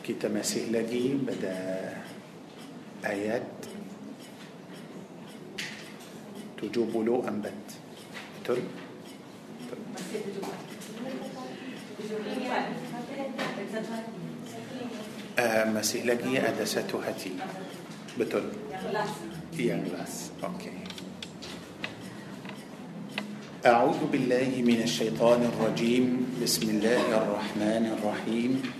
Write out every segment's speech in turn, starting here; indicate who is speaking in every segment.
Speaker 1: kita kita masih lagi pada ayat 74 betul آه masih lagi ada satu hati. betul ya kelas okay. أعوذ بالله من الشيطان الرجيم. بسم الله الرحمن الرحيم.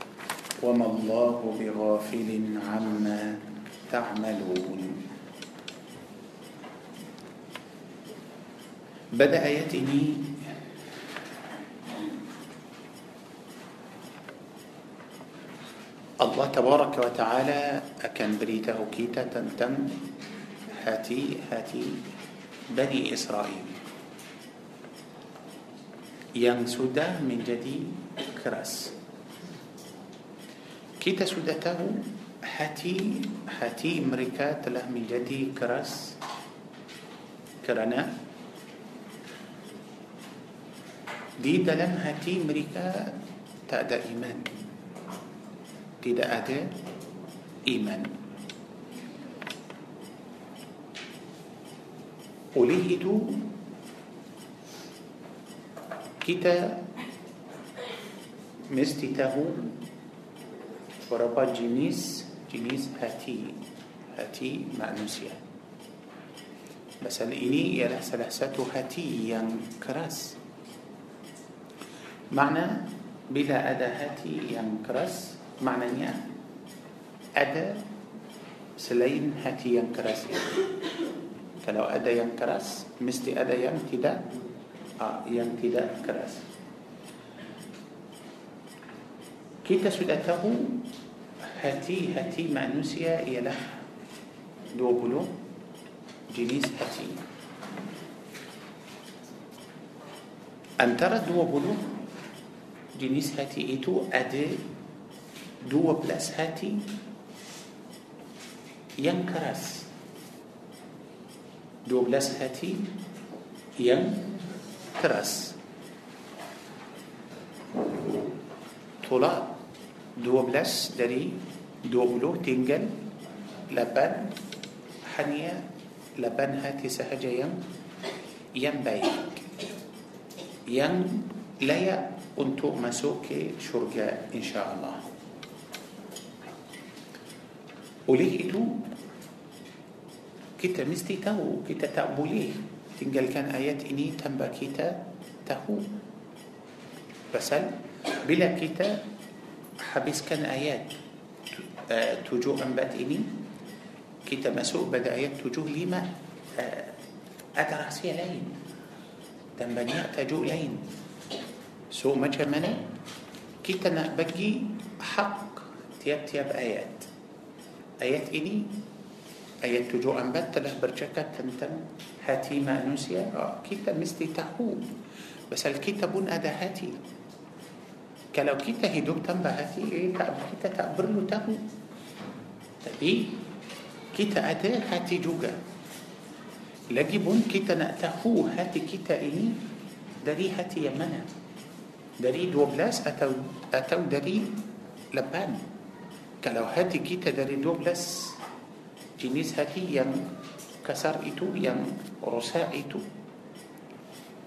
Speaker 1: وما الله بغافل عما تعملون بدأ آياتني الله تبارك وتعالى أكن بريته كيتا تنتم هاتي هاتي بني إسرائيل yang sudah menjadi keras. Kita sudah tahu hati hati mereka telah menjadi keras kerana di dalam hati mereka tak ada iman. Tidak ada iman. Oleh itu kita mesti tahu وربا جنس جنس هاتي هاتي مانوسيا بس الإني يلح سلحسته هاتي ينكرس معنى بلا أدا هاتي ينكرس معنى نيا أدا سلين هاتي ينكرس فلو أدا ينكرس مستي أدا ينتدى آه ينتدى كرس كيف سدته هاتي هاتي مانوسيا نسي يلح دوبلو جنيس هاتي. antara dua puluh jenis hati. itu ada dua belas hati. yang keras dua belas hati. yang keras tolak dua belas dari dua puluh tinggal lapan hanya لبن هاتي سهجة ين ين بايك. ين لا أنتو مسوك شرجة إن شاء الله. وليه إتو؟ كتا مستي تاو كتا تأبوليه تنجل كان آيات إني تنبا كتا تهو بسل بلا كتا حبس كان آيات. توجو أنبات إني كتا مسوء بداية توجو لما أدرسي آه، لين. دم بنيا تجو لين. سوء ما جمنا كتا حق تياب تياب آيات. آيات إني آيات توجو أنبات تله برجكة تنتم هاتي ما نسيا. آه، كتا مستي تحو بس الكتابون أدهاتي هاتي kalau kita hidup tanpa hati eh, tak, kita tak perlu tahu tapi kita ada hati juga lagi pun kita nak tahu hati kita ini dari hati yang mana dari 12 atau atau dari 8 kalau hati kita dari 12 jenis hati yang kasar itu yang rusak itu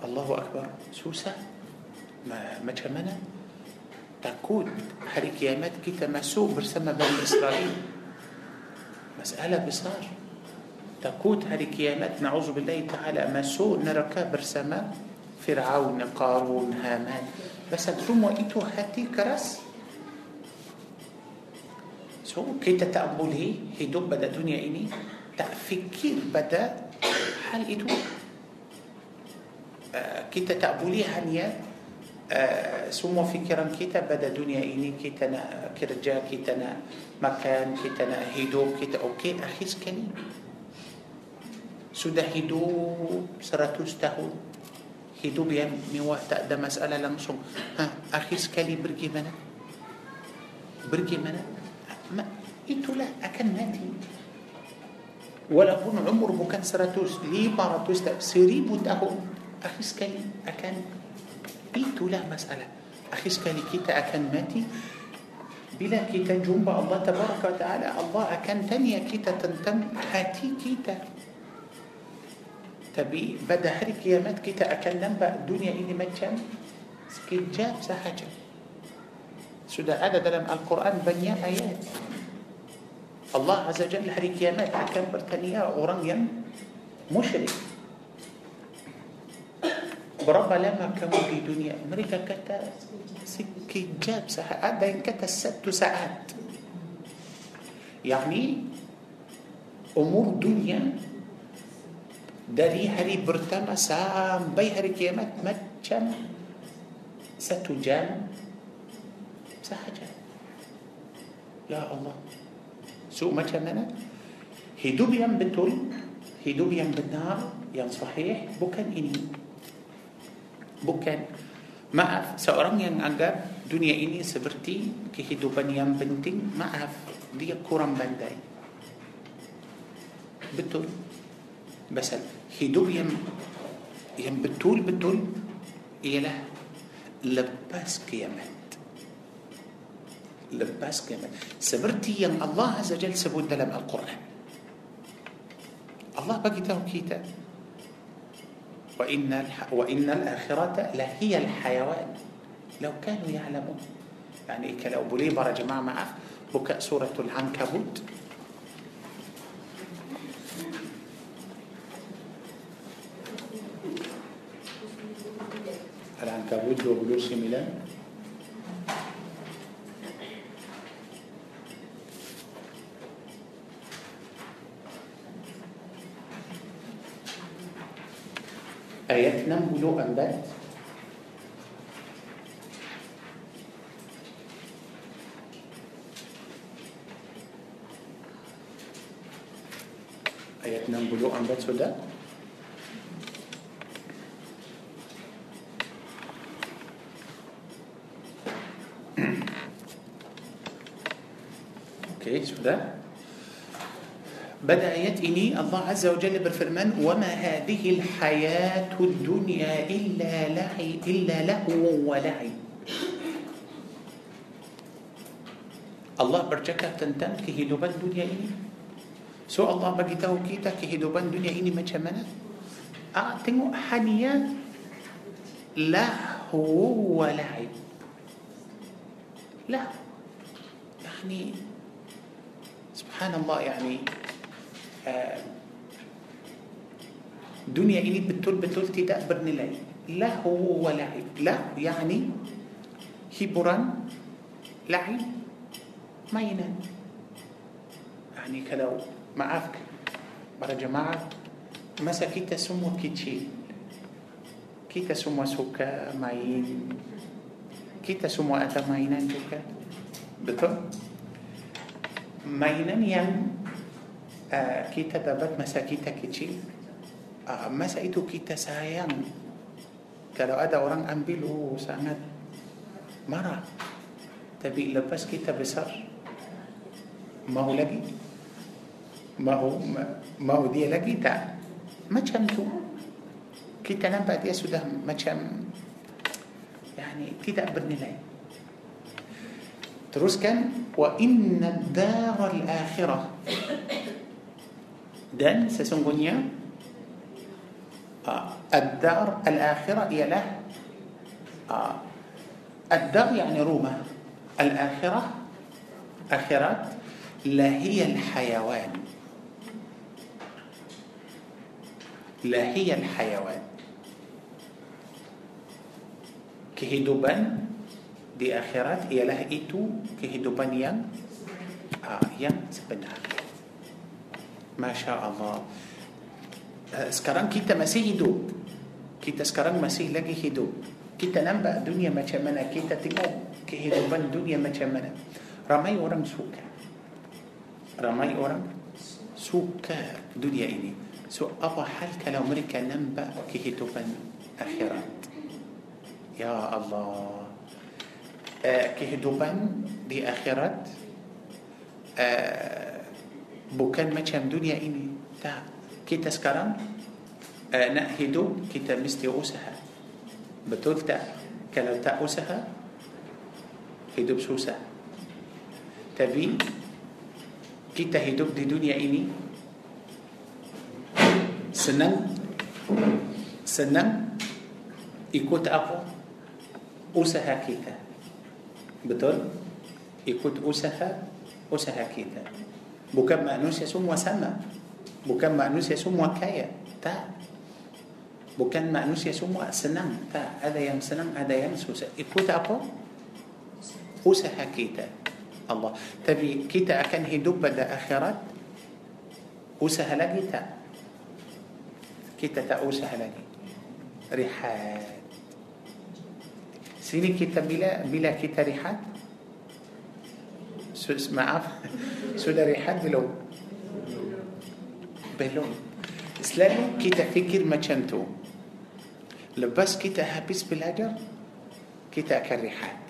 Speaker 1: Allahu Akbar susah Ma, macam mana takut hari kiamat kita masuk bersama Bani Israel masalah besar takut hari kiamat na'udzubillahi ta'ala masuk neraka bersama Fir'aun, Qarun, Haman Pasal semua itu hati keras So kita tak boleh hidup pada dunia ini tak fikir pada hal itu kita tak boleh hanya سمو فكرن كتاب بدا دنيا إني كتنا كرجا كتنا مكان كتنا هيدو كت أوكي أخيس كني. سودا هيدو سرطوس تهون هيدو بيان من وقت دا مسألة لنصم ها أخيس كلي برجي منا. برجي منا. ما إتو لا أكن ناتي ولا هون عمر بكان سرطوس لي باراتوس تهون سريبو تهون أخيس كلي أكن أكن. قلت له مسألة. أخي سكالي كيتا أكن ماتي؟ بلا كيتا جنب الله تبارك وتعالى الله أكن تنيا كيتا تنتم هاتي كيتا. تبي بدا هري كيامات كيتا أكن لنبا الدنيا إلي متشم سكيت جاب سحاجة سدى هذا دلم القرآن بنيا آيات. الله عز وجل هري كيامات أكن برتنيا أوران مشرك. Berapa lama kamu di dunia mereka kata sekejap saat ada yang kata satu saat yakni umur dunia dari hari pertama sampai hari kiamat macam satu jam sahaja ya Allah so macam mana hidup yang betul hidup yang benar yang sahih bukan ini bukan maaf seorang yang anggap dunia ini seperti kehidupan yang penting maaf dia kurang pandai betul pasal hidup yang yang betul-betul ialah lepas kiamat lepas kiamat seperti yang Allah Azza Jal sebut dalam Al-Quran Allah bagi tahu kita وإن, وإن الآخرة لهي الحيوان. لو كانوا يعلمون. يعني كلو بوليبر جماعة مع بكاء سورة العنكبوت. العنكبوت وبلوس ميلان. آياتنا ملوءا ذات آياتنا ملوءا ذات سوداء أوكي سوداء بدأ آيات إني الله عز وجل بالفرمان وما هذه الحياة الدنيا إلا لعي إلا لهو ولعي. الله برجكا تنتم كي الدنيا إني. سو الله بجيته كيتا كي هدوبان الدنيا إني ما شمنا أعطيه حنيا لهو ولعي. لا. يعني سبحان الله يعني دنيا إني بتول بتول تدا برنلاي له ولعب له يعني هبران لعب ماينا يعني كلو معافك. برا جماعة مسا كيتا سمو كيتشيل كيتا سمو سوكا ماين. كيتا سمو أتا ماينا جوكا بتول ماينا يعني Eh, kita dapat masa kita kecil ah, masa itu kita sayang. Kalau ada orang ambil oh, sangat marah. Tapi lepas kita besar mau lagi? Mau mau dia lagi tak? Macam tu. Kita nampak dia sudah macam yani tidak bernilai. Teruskan wa inna dar al akhirah. Dan sesungguhnya uh, ad-dar al-akhirah ialah uh, ad-dar yani rumah al-akhirah akhirat la hiya al-hayawan la hiya al-hayawan kehidupan di akhirat ialah itu kehidupan yang uh, yang sebenar. Masya Allah. Uh, sekarang kita masih hidup. Kita sekarang masih lagi hidup. Kita nampak dunia macam mana Kita tengok kehidupan dunia macam mana Ramai orang suka Ramai orang suka dunia ini So apa hal kalau mereka nampak kehidupan akhirat Ya Allah uh, Kehidupan di akhirat uh, Bukan macam dunia ini Tak Kita sekarang uh, Nak hidup Kita mesti usaha Betul tak? Kalau tak usaha Hidup susah Tapi Kita hidup di dunia ini Senang Senang Ikut apa? Usaha kita Betul? Ikut usaha Usaha kita Bukan manusia semua sama Bukan manusia semua kaya Tak Bukan manusia semua senang Tak, ada yang senang, ada yang susah Ikut apa? Usaha kita Allah Tapi kita akan hidup pada akhirat Usaha lagi tak? Kita tak usaha lagi Rihat Sini kita bila bila kita rihat مع سولاري حد لو بلون. إسلامي كيتا فكر ما شنتو لباس كيتا هابس بلاجر كيتا كريحات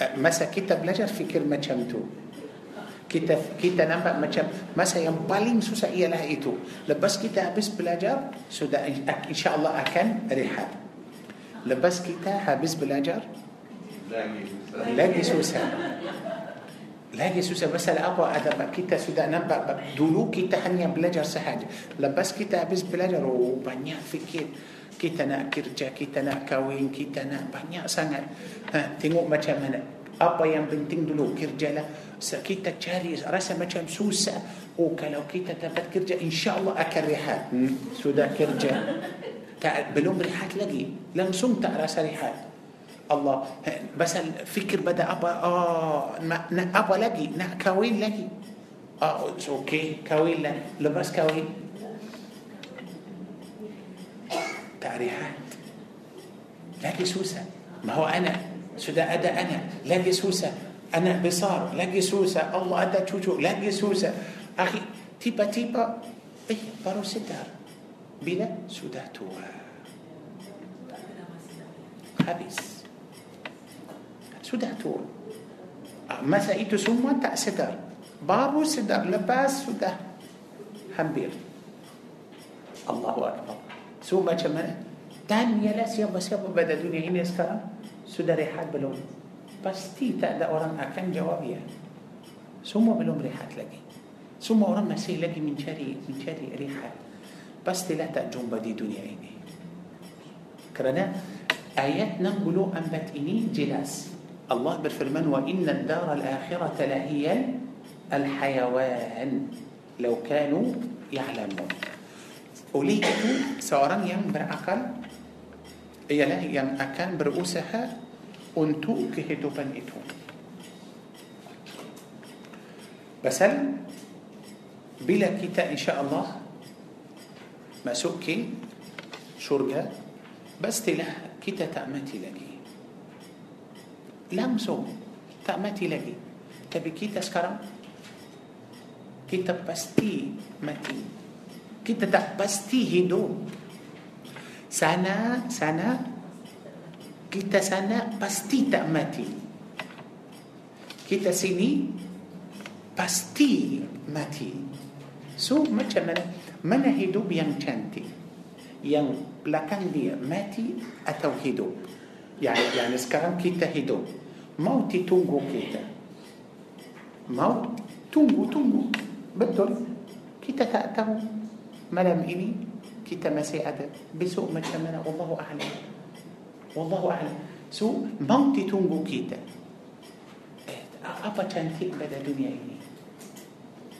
Speaker 1: أه، masa kita belajar fikir macam itu kita kita nampak macam masa yang paling susah ialah itu. Lepas kita habis belajar sudah إن شاء الله akan rihat lepas kita habis belajar lagi susah. Lagi susah pasal apa ada kita sudah nampak dulu kita hanya belajar sahaja. Lepas kita habis belajar oh banyak fikir kita nak kerja, kita nak kahwin, kita nak banyak sangat. Ha, tengok macam mana. Apa yang penting dulu kerjalah. Kita cari rasa macam susah. Oh kalau kita dapat kerja insya-Allah akan rehat. Hmm, sudah kerja. Tak, belum rehat lagi. Langsung tak rasa rehat. الله. بس الفكر بدأ أبا آه أبا لقي كوين لقي. آه أوكي كوين لقي. لبس كاوين تاريخات لقي سوسة. ما هو أنا. سدى أدى أنا. لقي سوسة. أنا بصار. لقي سوسة. الله أدى تشوشو لقي سوسة. أخي تيبا تيبا. إيه بارو ستار. بلا سدى توا. خبيث. Sudah tua masa itu semua tak sedar baru sedar lepas sudah hampir Allahu Akbar so macam mana dan ialah siapa-siapa pada dunia ini sekarang sudah rehat belum pasti tak ada orang akan jawab ya semua belum rehat lagi semua orang masih lagi mencari mencari rehat pastilah tak jumpa di dunia ini kerana ayat 64 ini jelas الله berfirman وإن الدار الآخرة لهي الحيوان لو كانوا يعلمون oleh itu seorang yang berakal ialah yang akan berusaha untuk kehidupan itu pasal bila kita insya Allah masuk ke syurga pastilah kita tak mati lagi langsung tak mati lagi tapi kita sekarang kita pasti mati kita tak pasti hidup sana sana kita sana pasti tak mati kita sini pasti mati so macam mana mana hidup yang cantik yang belakang dia mati atau hidup يعني يعني sekarang kita hidup موتي تونغو كيتا. موت تونغو تونغو. بدل كيتا تأتاو ملام إني كيتا ما أدب. بسوء ما تمنى والله أعلم. والله أعلم. سو موتي تونغو كيتا. أفا تنتي بدا دنيا إني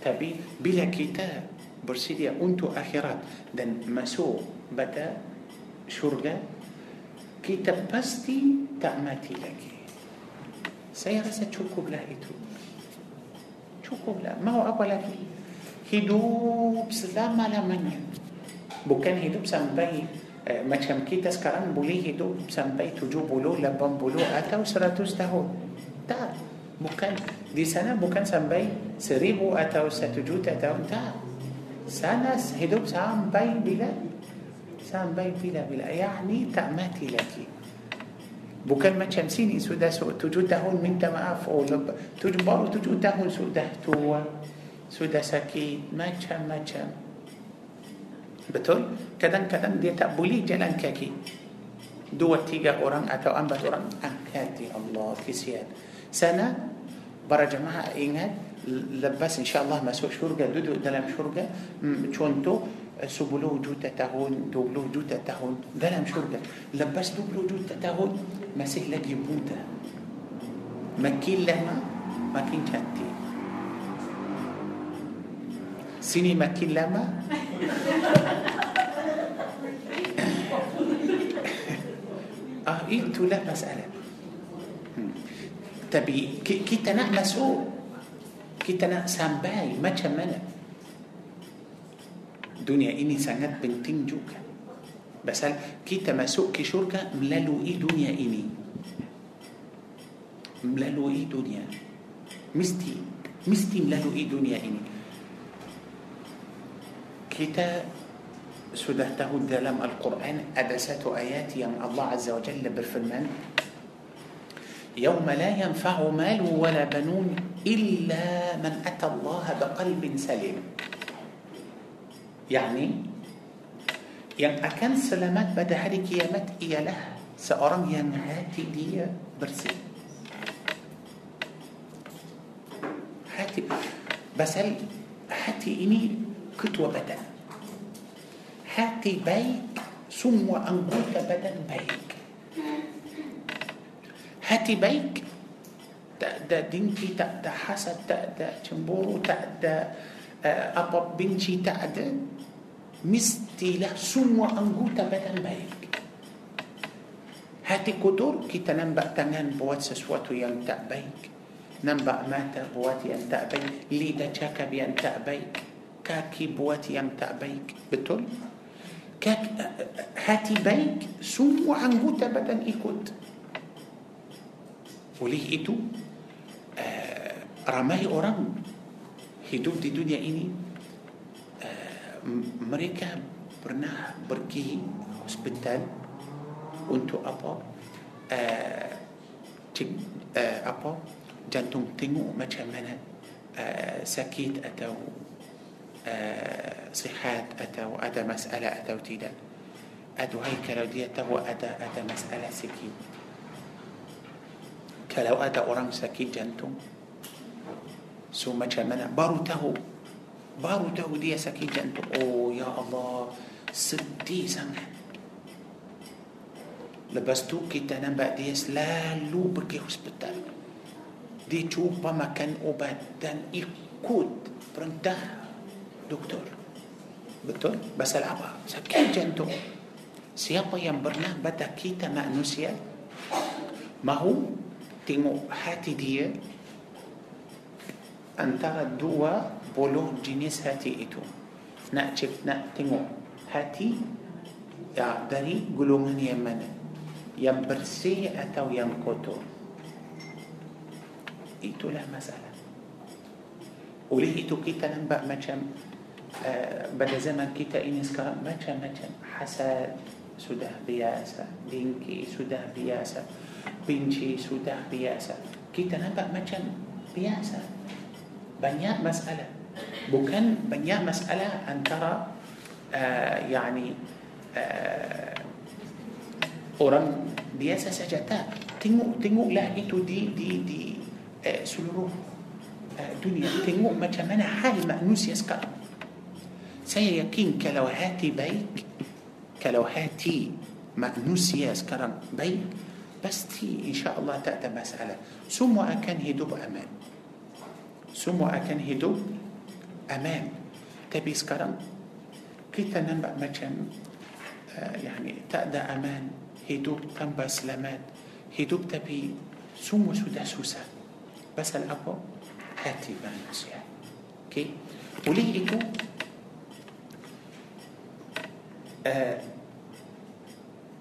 Speaker 1: تبي؟ بلا كيتا. برسيديا أنتو أخيرات دن مسوء بدا شرقة. كيتا بستي تأماتي لكي Saya rasa cukuplah itu Cukuplah Mau apa lagi Hidup selama-lamanya Bukan hidup sampai uh, macam kita sekarang boleh hidup sampai 70, 80 atau 100 tahun. Tak. Bukan di sana bukan sampai 1000 atau 1 juta tahun. Tak. Sana hidup sampai bila? Sampai bila-bila. Yani tak mati lagi. Bukan macam sini sudah tujuh tahun minta maaf oh tujuh baru tujuh tahun sudah tua sudah sakit macam-macam betul kadang-kadang dia tak boleh jalan kaki dua tiga orang atau empat orang angkat ya Allah kesian sana para jemaah ingat lepas insyaAllah masuk syurga duduk dalam syurga contoh sepuluh juta tahun dua puluh juta tahun dalam syurga lepas dua puluh juta tahun masih lagi muda makin lama makin jadi sini makin lama آه انتو لا مسألة تبي كي تنا مسؤول كي تنا سامباي ما تشملك dunia ini sangat penting juga Pasal kita masuk ke syurga melalui dunia ini Melalui dunia Mesti Mesti melalui dunia ini Kita sudah tahu dalam Al-Quran Ada satu ayat yang Allah Azza wa Jalla berfirman يوم لا ينفع مال ولا بنون إلا من أتى الله بقلب سليم يعني yang akan selamat pada hari kiamat ialah seorang yang hati dia bersih. Hati pasal hati ini ketua badan. Hati baik, semua anggota badan baik. Hati baik, tak ada dengki, tak ada hasad, tak ada cemburu, tak ada uh, apa benci, tak ada mestilah semua anggota badan baik. Hati kotor kita nampak tangan buat sesuatu yang tak baik. Nampak mata buat yang tak baik. Lidah cakap yang tak baik. Kaki buat yang tak baik. Betul? Kaki, hati baik, semua anggota badan ikut. Oleh itu, uh, ramai orang hidup di dunia ini mereka pernah pergi hospital untuk apa uh, uh, apa jantung tengok macam mana uh, sakit atau uh, sihat atau ada masalah atau tidak aduhai kalau dia tahu ada ada masalah sikit kalau ada orang sakit jantung so macam mana baru tahu baru tahu dia sakit jantung. Oh ya Allah. Sedih sangat. Lepas tu kita nampak dia selalu pergi hospital. Dia cuba makan ubat dan ikut perintah doktor. Betul? Pasal apa? Sakit jantung. Siapa yang pernah pada kita manusia mahu tengok hati dia antara dua puluh jenis hati itu. Nak cek nak tengok hati ya dari golongan yang mana? Yang bersih atau yang kotor? Itulah masalah. Oleh itu kita nampak macam uh, pada zaman kita ini sekarang macam-macam. Hasad sudah biasa dengki sudah biasa benci sudah biasa. Kita nampak macam biasa. Banyak masalah بوكان بنيا مسألة أن ترى آه، يعني آه، أوران بياسة سجتا. تنو تنو لا إتو دي دي دي آه، سلورو دنيا. تنو ما كمان حال مأنوس يسكر سي يكين كلو هاتي بيك كلو هاتي مأنوس يسكر بيك. بس تي إن شاء الله تأتى مسألة. سمو أكان هدوب أمان. سمو أكان هدوب أمان تبي سكرم كيتا ننبع مكان يعني تأدى أمان هيدوب تنبا سلامات هيدوب تبي سمو سودا سوسا بس الأبو هاتي بانوس يعني كي وليه إكو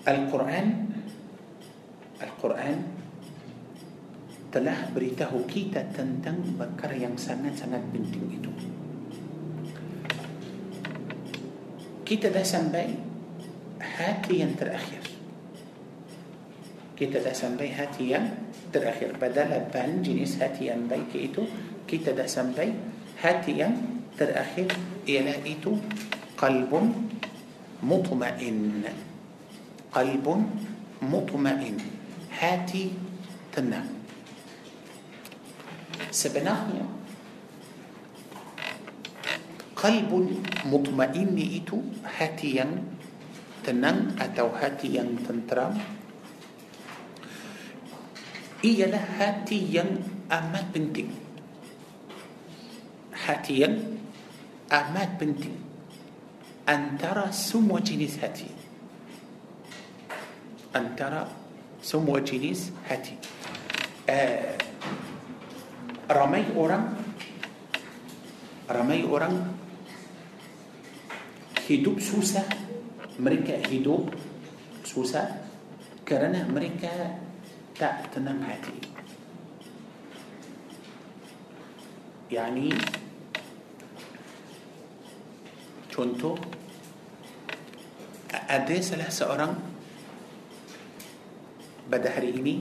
Speaker 1: القرآن القرآن telah بريته كيتا tentang perkara yang sangat-sangat penting. Kita dah sampai hati yang terakhir. Kita dah sampai hati yang terakhir. Pada lapan jenis hati yang baik itu, kita dah sampai hati yang terakhir ialah itu qalbun mutmain. Qalbun mutmain. Hati tenang. Sebenarnya qalbun mutmain itu hati yang tenang atau hati yang tenteram ialah hati yang amat penting hati yang amat penting antara semua jenis hati antara semua jenis hati uh, ramai orang ramai orang hidup susah. Mereka hidup susah kerana mereka tak tenang hati. Yani contoh ada salah seorang pada hari ini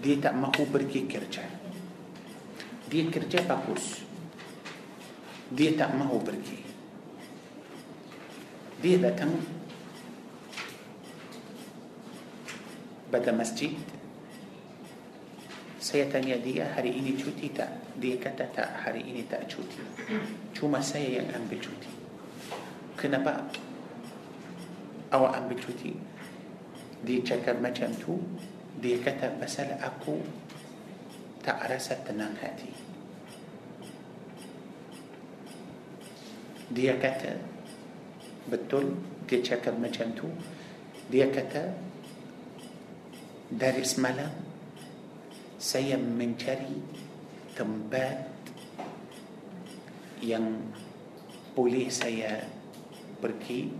Speaker 1: dia tak mahu pergi kerja. Dia kerja bagus. Dia tak mahu pergi dia datang pada masjid saya tanya dia hari ini cuti tak? Dia kata tak, hari ini tak cuti. Cuma saya yang ambil cuti. Kenapa awak ambil cuti? Dia cakap macam tu, dia kata pasal aku tak rasa tenang hati. Dia kata betul dia cakap macam tu. Dia kata dari semalam saya mencari tempat yang boleh saya pergi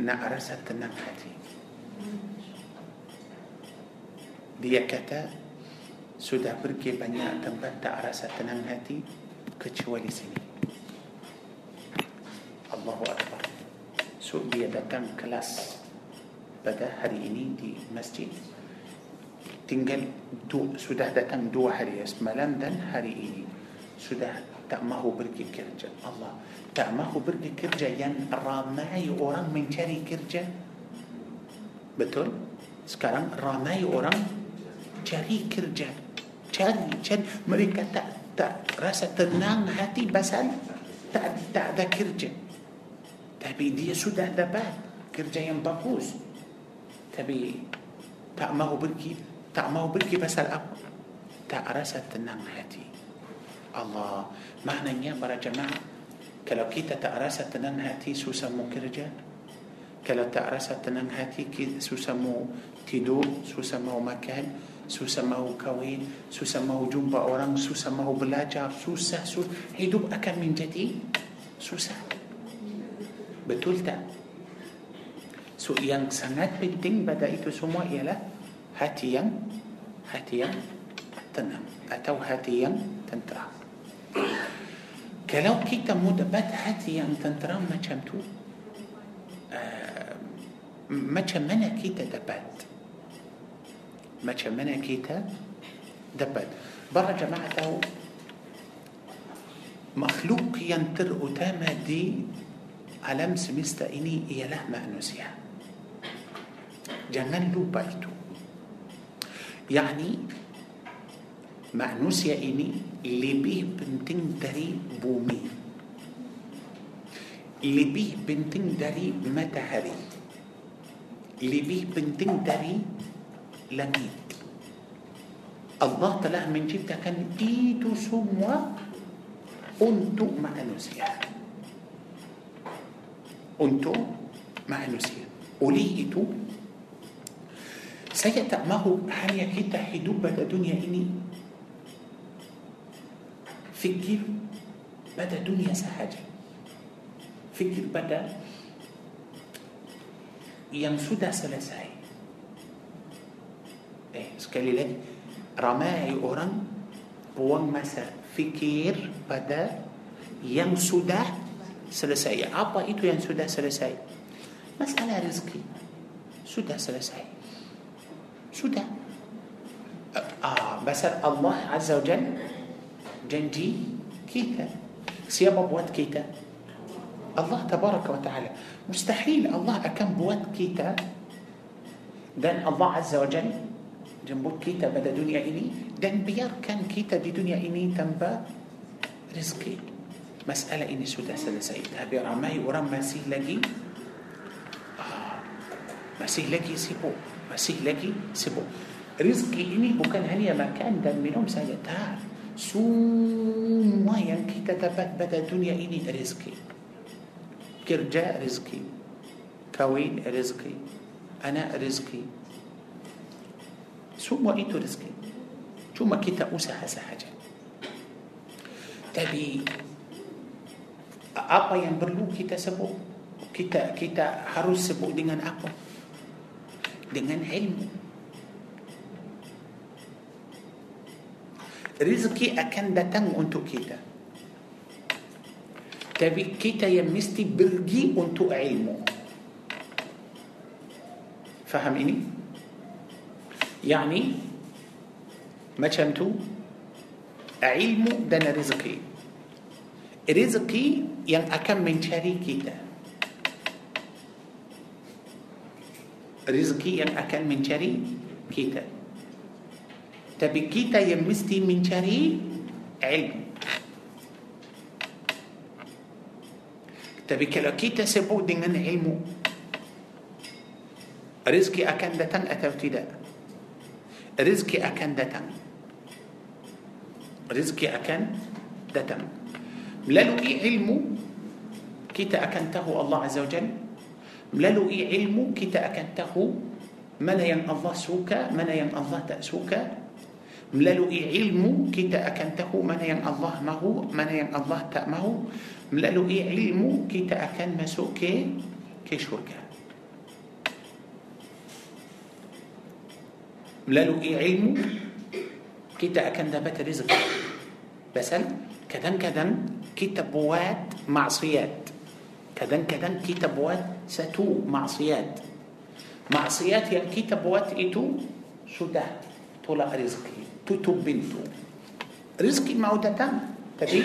Speaker 1: nak rasa tenang hati. Dia kata sudah pergi banyak tempat tak rasa tenang hati kecuali sini. Allahu Akbar. So dia datang kelas pada hari ini di masjid. Tinggal du, sudah datang dua hari semalam dan hari ini. Sudah tak mahu pergi kerja. Allah tak mahu pergi kerja. Yang ramai orang mencari kerja. Betul? Sekarang ramai orang cari kerja. Cari cari. Mereka tak tak rasa tenang hati pasal tak tak ada kerja tapi dia sudah dapat kerja yang bagus. Tapi tak mahu pergi tak mau pergi pasal apa? Tak rasa tenang hati. Allah maknanya para jemaah kalau kita tak rasa tenang hati susah mau kerja. Kalau tak rasa tenang hati susah mau tidur susah mau makan susah mau kahwin susah mau jumpa orang susah mau belajar susah, susah. hidup akan menjadi susah betul tak so yang sangat penting pada itu semua ialah hati yang hati yang tenang atau hati yang tenteram. Kalau kita mau dapat hati yang tenteram macam tu, uh, macam mana kita dapat? Macam mana kita dapat? Para jemaah tahu makhluk yang terutama di alam semesta ini ialah manusia. Jangan lupa itu. يعني manusia ini lebih penting dari bumi lebih penting dari matahari lebih penting dari langit Allah telah menciptakan itu semua untuk manusia أنتم مع المسيح أوليئتو سيتأمه هل يكيد حدوب بدا دنيا إني. فكر بدا دنيا سهجة فكر بدا ينسودا سلسائي إيه سكالي لك. رماي أوران. بوان مسا. فكر بدا ينسودا selesai. Apa itu yang sudah selesai? Masalah rezeki sudah selesai. Sudah. Ah, pasal Allah Azza wa Jalla janji kita. Siapa buat kita? Allah Tabaraka wa Ta'ala. Mustahil Allah akan buat kita dan Allah Azza wa Jalla jemput kita pada dunia ini dan biarkan kita di dunia ini tanpa rezeki. مسألة إني سودا سلسيت أبي رمي ورم مسيح لكي آه. مسيح لكي سيبو مسيح لكي سيبو. رزقي إني بكان هني مكان دم منهم سيتار سوما ينكي تتبت بدا دنيا إني رزقي. كرجاء رزقي كوين رزقي أنا رزقي. سوما إيتو رزقي؟ ثم كتا أوسى هذا حاجة. تبي apa yang perlu kita sebut kita kita harus sebut dengan apa? Dengan ilmu. Rezeki akan datang untuk kita. Tapi kita yang mesti pergi untuk ilmu. Faham ini? Yani macam tu ilmu dan rezeki rezeki yang akan mencari kita. Rezeki yang akan mencari kita. Tapi kita yang mesti mencari ilmu. Tapi kalau kita sebut dengan ilmu Rizki akan datang atau tidak? Rizki akan datang. Rizki akan datang ملالو إيه علمه كي تأكنته الله عز وجل؟ ملالو إيه علمه كي تأكنته من ين الله سوكا من ين الله تأسوكا ملالو إيه علمه كي تأكنته من ين الله مهو من ين الله تأمه ملالو إيه علمه كي تأكن مسوكا كي شركا ملالو إيه علمه كي تأكن دابت رزق بسل كذن كذن. كتابوات معصيات. كذا كذا كتابوات ستو معصيات. معصيات يعني كتابوات إتو سدى طلع رزقي. تتو بنتو. رزقي ما تتم تبي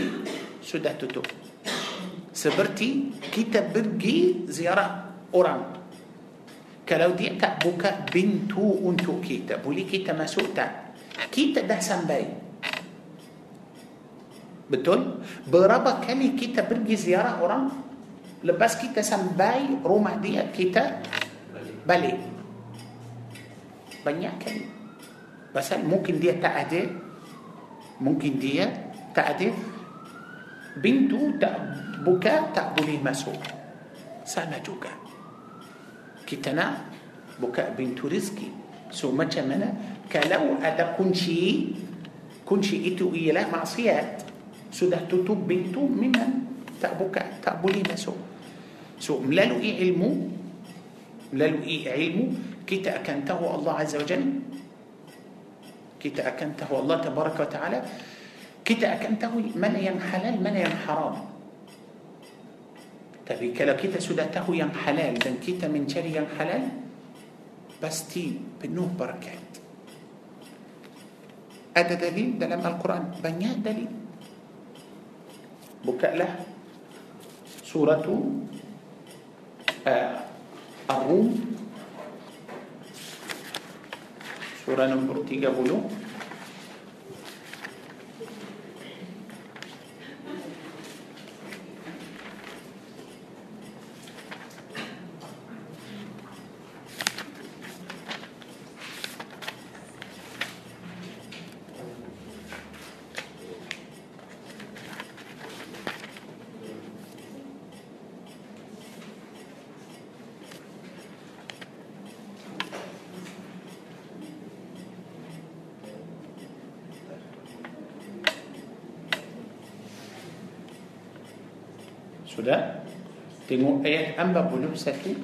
Speaker 1: سدى تتو سبرتي كتاب برجي زيارة أوران. كلو دي بوكا بنتو أنتو كتاب ولي كتاب ما سوتا كتاب ده سنبايت betul berapa kali kita pergi ziarah orang lepas kita sampai rumah dia kita balik banyak kali pasal mungkin dia tak ada mungkin dia tak ada pintu tak buka tak boleh masuk sama juga kita nak buka pintu rezeki so macam mana kalau ada kunci kunci itu ialah maksiat sudah tutup pintu memang tak buka tak boleh masuk so melalui ilmu melalui ilmu kita akan tahu Allah Azza wa Jalla kita akan tahu Allah Tabaraka wa Ta'ala kita akan tahu mana yang halal mana yang haram Tapi kalau kita sudah tahu yang halal dan kita mencari yang halal, pasti penuh berkat. Ada dalil dalam Al-Quran, banyak dalil. Bukalah surah uh, Ar-Rum. Surah nombor 30 tengok ayat hamba belum satu?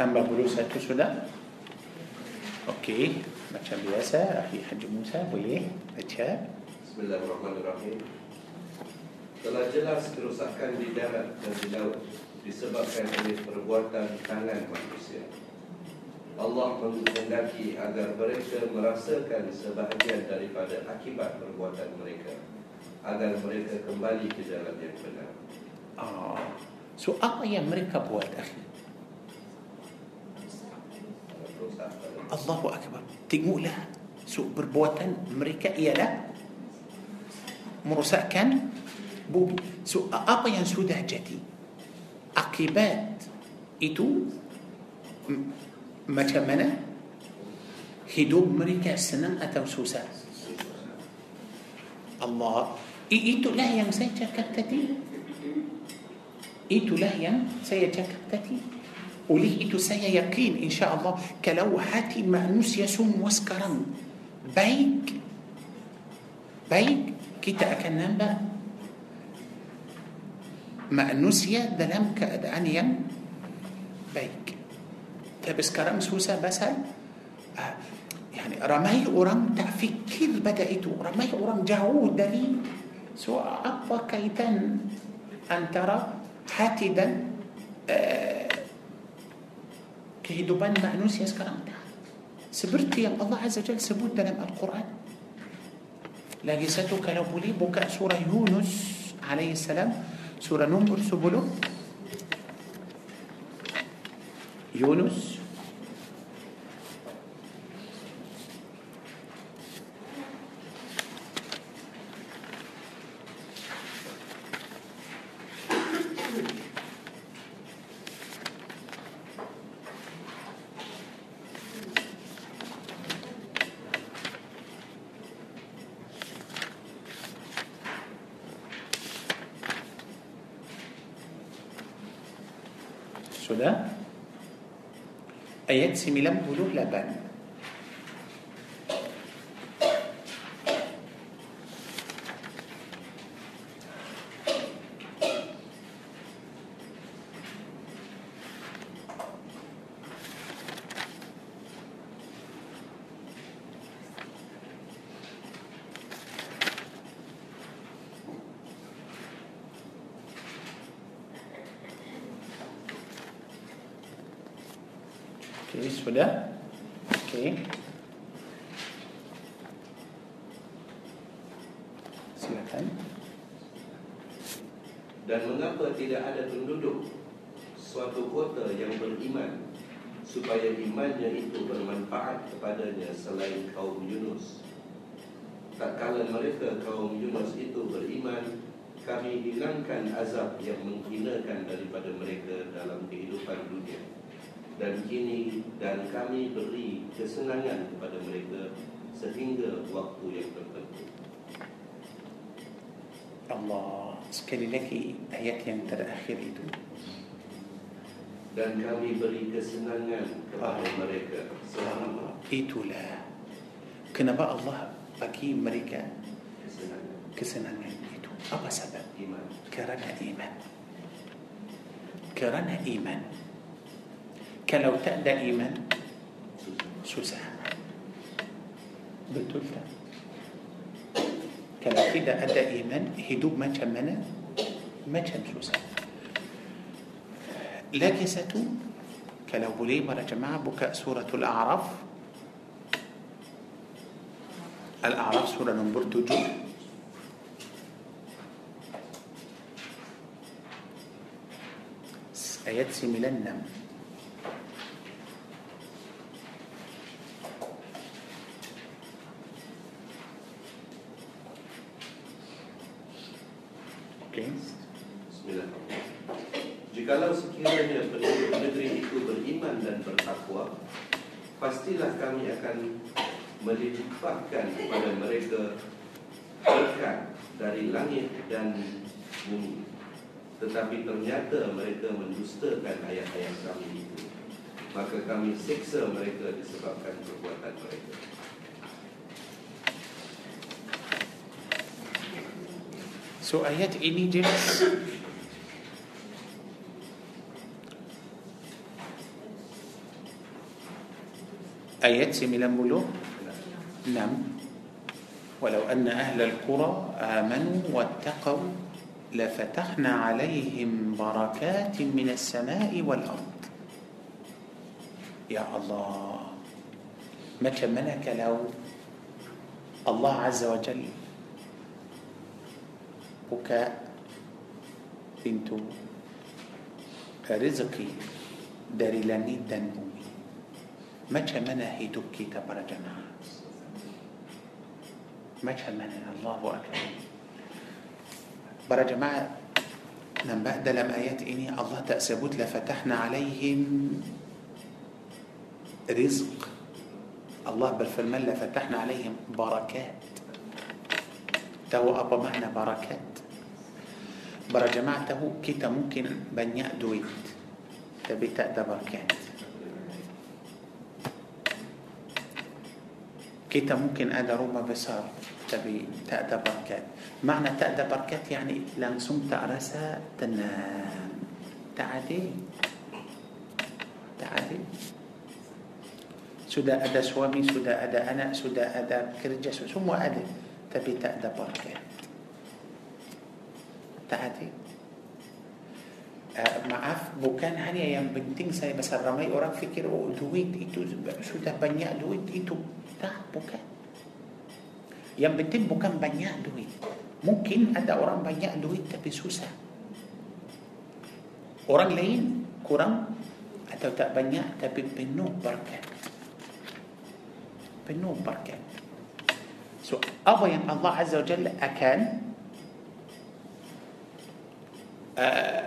Speaker 1: Hamba belum satu sudah? Okey, macam biasa Akhir Haji Musa boleh baca.
Speaker 2: Bismillahirrahmanirrahim. Telah jelas kerusakan di darat dan di laut Disebabkan oleh perbuatan tangan manusia. Allah menghendaki agar mereka merasakan sebahagian daripada akibat perbuatan mereka agar mereka kembali ke jalan yang benar.
Speaker 1: Ah, so apa yang mereka buat akhi? Allahu Akbar. Tengoklah. So perbuatan mereka ialah merosakkan bumi. So apa yang sudah jadi? Akibat itu متمنى هدو مريكا سنن أتو سوسا الله إيتو لا يم سيتكب تتي إيتو لا يم سيتكب تتي وليه إيتو سي يقين إن شاء الله كلو هاتي معنوس يسوم وسكرن بيك بيك كتا أكن نمبا معنوس يا دلم كأدعان يم بيك Tapi sekarang susah pasal uh, yani ramai orang tak fikir pada itu. Ramai orang jauh dari so apa kaitan antara hati dan uh, kehidupan manusia sekarang seperti yang Allah Azza Jal sebut dalam Al-Quran lagi satu kalau boleh buka surah Yunus alaihi salam surah nombor 10 Yunus ayat 98. Okey. Silakan.
Speaker 2: Dan mengapa tidak ada penduduk suatu kota yang beriman supaya imannya itu bermanfaat kepadanya selain kaum Yunus. Tak kala mereka kaum Yunus itu beriman, kami hilangkan azab yang menghinakan daripada mereka dalam kehidupan dunia dan kini dan kami beri kesenangan kepada mereka sehingga waktu yang tertentu.
Speaker 1: Allah sekali lagi ayat yang terakhir itu.
Speaker 2: Dan kami beri kesenangan kepada ah. mereka
Speaker 1: selama itulah kenapa Allah bagi mereka kesenangan. kesenangan itu apa sebab
Speaker 2: iman
Speaker 1: kerana iman kerana iman لو تأ دائما سوسة. بتقول تا كانوا تأ دائما هدوب ما كمنا ما كان سوسة. لكن ستو كلو بلي مرة جماعة بكاء سورة
Speaker 2: الأعراف. الأعراف سورة نمبر تجو. آيات سيميلان نمبر pastilah kami akan melimpahkan kepada mereka berkat dari langit dan bumi. Tetapi ternyata mereka mendustakan ayat-ayat kami itu. Maka kami seksa mereka disebabkan perbuatan mereka.
Speaker 1: So ayat ini jelas ayat 90 نعم. ولو أن أهل القرى آمنوا واتقوا لفتحنا عليهم بركات من السماء والأرض. يا الله ما منك لو الله عز وجل بكاء pintu rezeki dari langit bumi. ما تشمنا هي دكي نعم؟ تبر جماعة ما تشمنا الله أكبر. برا جماعة نم بعد لم آيات إني الله تأسبوت لفتحنا عليهم رزق. الله بل لفتحنا عليهم بركات. تو أبا معنى بركات. برا جماعته كتا ممكن بنيا دويت تبي تأدى بركات كيتا ممكن أدا روما بسار تبي تأدى بركات. معنى تأدى بركات يعني لانسوم تأرسا تنام. تعدي. تعدي. سودا أدا سوامي سودا أدا أنا سودا أدا كرجة سوما أدا تبي تأدى بركات. تعدي. Uh, maaf bukan hanya yang penting saya besar ramai orang fikir oh duit itu sudah banyak duit itu tak bukan. Yang penting bukan banyak duit. Mungkin ada orang banyak duit tapi susah. Orang lain kurang atau tak banyak tapi penuh berkat. Penuh berkat. So apa yang Allah Azza wa Jalla akan uh,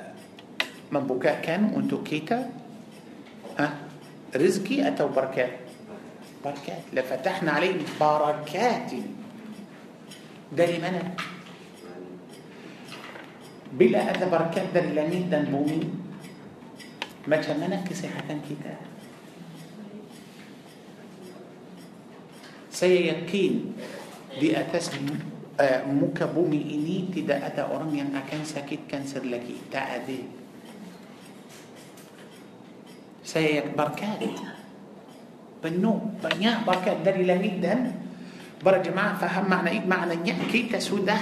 Speaker 1: membukakan untuk kita ha, rezeki atau barakat بركات لفتحنا عليهم بركات. ده لمن بلا هذا بركات ده لمين؟ ده بومين ما تمنى كسيحة كده سي يقين دي أتاس آه، موكا بومي إني تدا أتا أورام أنا كان ساكت كان سر لكي تأدي سي بركات. Penuh banyak berkat dari langit dan berjemaah faham makna itu maknanya kita sudah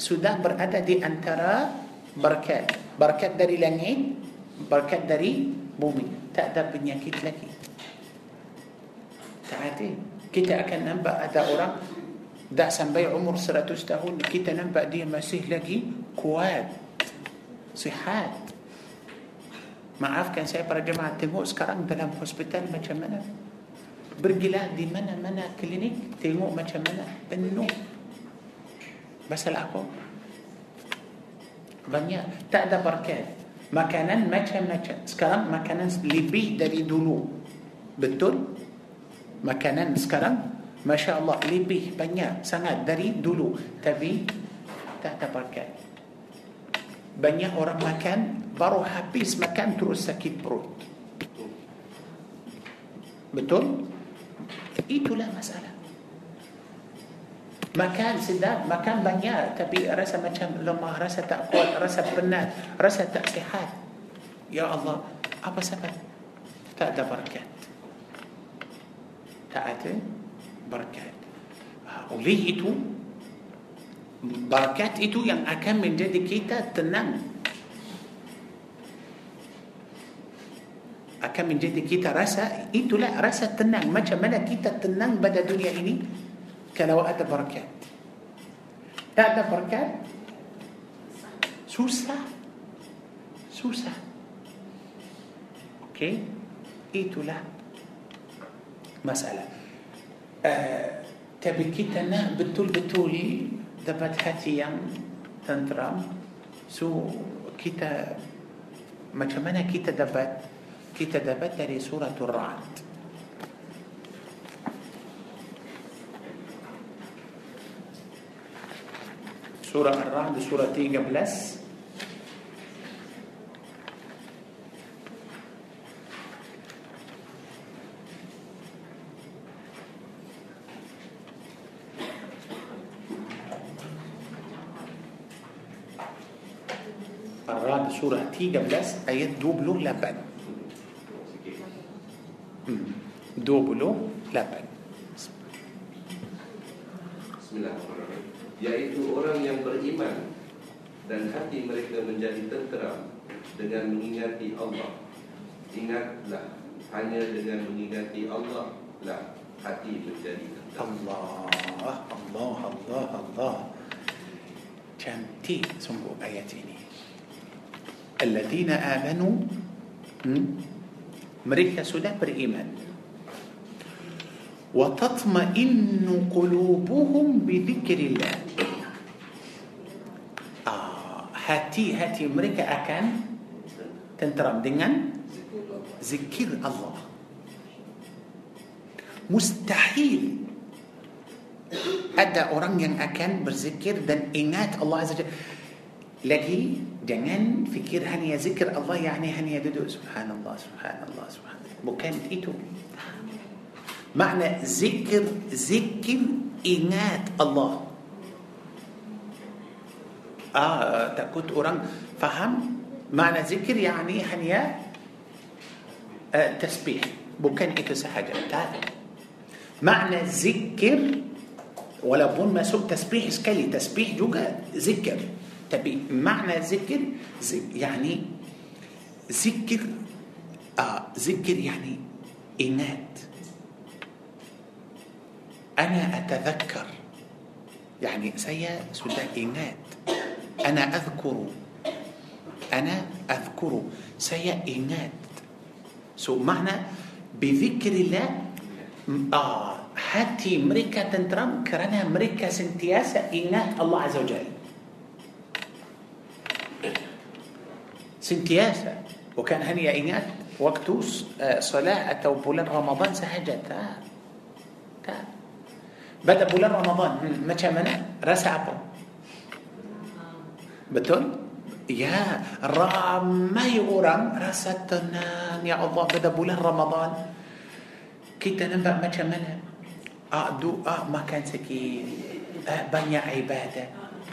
Speaker 1: sudah berada di antara berkat. Berkat dari langit berkat dari bumi. Tak ada penyakit lagi. Tak ada. Kita akan nampak ada orang dah sampai umur 100 tahun kita nampak dia masih lagi kuat sihat. Maafkan saya para jemaah tengok sekarang dalam hospital macam mana. Pergilah di mana-mana klinik tengok macam mana penuh. Pasal apa? Banyak tak ada berkat. Makanan macam-macam. Sekarang makanan lebih dari dulu. Betul? Makanan sekarang Masya Allah lebih banyak sangat dari dulu. Tapi tak ada berkat. Banyak orang makan baru habis makan terus sakit perut. Betul? Itulah masalah. Makan sedap, makan banyak tapi rasa macam lemah, rasa tak kuat, rasa penat, rasa tak sihat. Ya Allah, apa sebab? Tak ada berkat. Tak ada berkat. Oleh itu, berkat itu yang akan menjadi kita tenang akan menjadi kita rasa itulah rasa tenang macam mana kita tenang pada dunia ini kalau ada berkat tak ada berkat susah susah okey itulah masalah uh, tapi kita nak betul-betul dapat hati yang tenteram so kita macam mana kita dapat كتابت لي سورة الرعد. سورة الرعد surah tiga belas الرعد surah tiga belas ayat dua puluh lapan.
Speaker 2: 28 yaitu orang yang beriman dan hati mereka menjadi tenteram dengan mengingati Allah. Ingatlah hanya dengan mengingati Allah lah hati menjadi tenteram.
Speaker 1: Allah Allah Allah Allah. Cantik sungguh ayat ini. Alladzina amanu hmm? mereka sudah beriman. وتطمئن قلوبهم بذكر الله آه hati hati mereka akan tenteram dengan zikir Allah mustahil ada orang yang akan berzikir dan ingat Allah Azza Jalla lagi jangan fikir hanya zikir Allah yani hanya duduk subhanallah subhanallah subhanallah bukan itu makna ذكر ذكر ingat الله. آه takut orang. faham؟ makna ذكر يعني hanya آه tasbih. bukan itu إيه sahaja makna ذكر walaupun masuk tasbih sekali tasbih juga ذكر. tapi makna ذكر؟ يعني ذكر آه ذكر يعني إناث. أنا أتذكر. يعني سيا سوداء إنات أنا أذكر. أنا أذكر. سيا إنات سو معنى بذكر الله آه هاتي مريكا تنترم كرنا مريكا سنتياسا إنات الله عز وجل. سنتياسا وكان هني إنات وقت آه، صلاة أو بولان رمضان سهجت آه. Pada bulan Ramadan, hmm, macam mana? Rasa apa? Betul? Ya, ramai orang rasa tenang. Ya Allah, pada bulan Ramadan, kita nampak macam mana? Ah, doa makan sikit. Ah, banyak ibadah.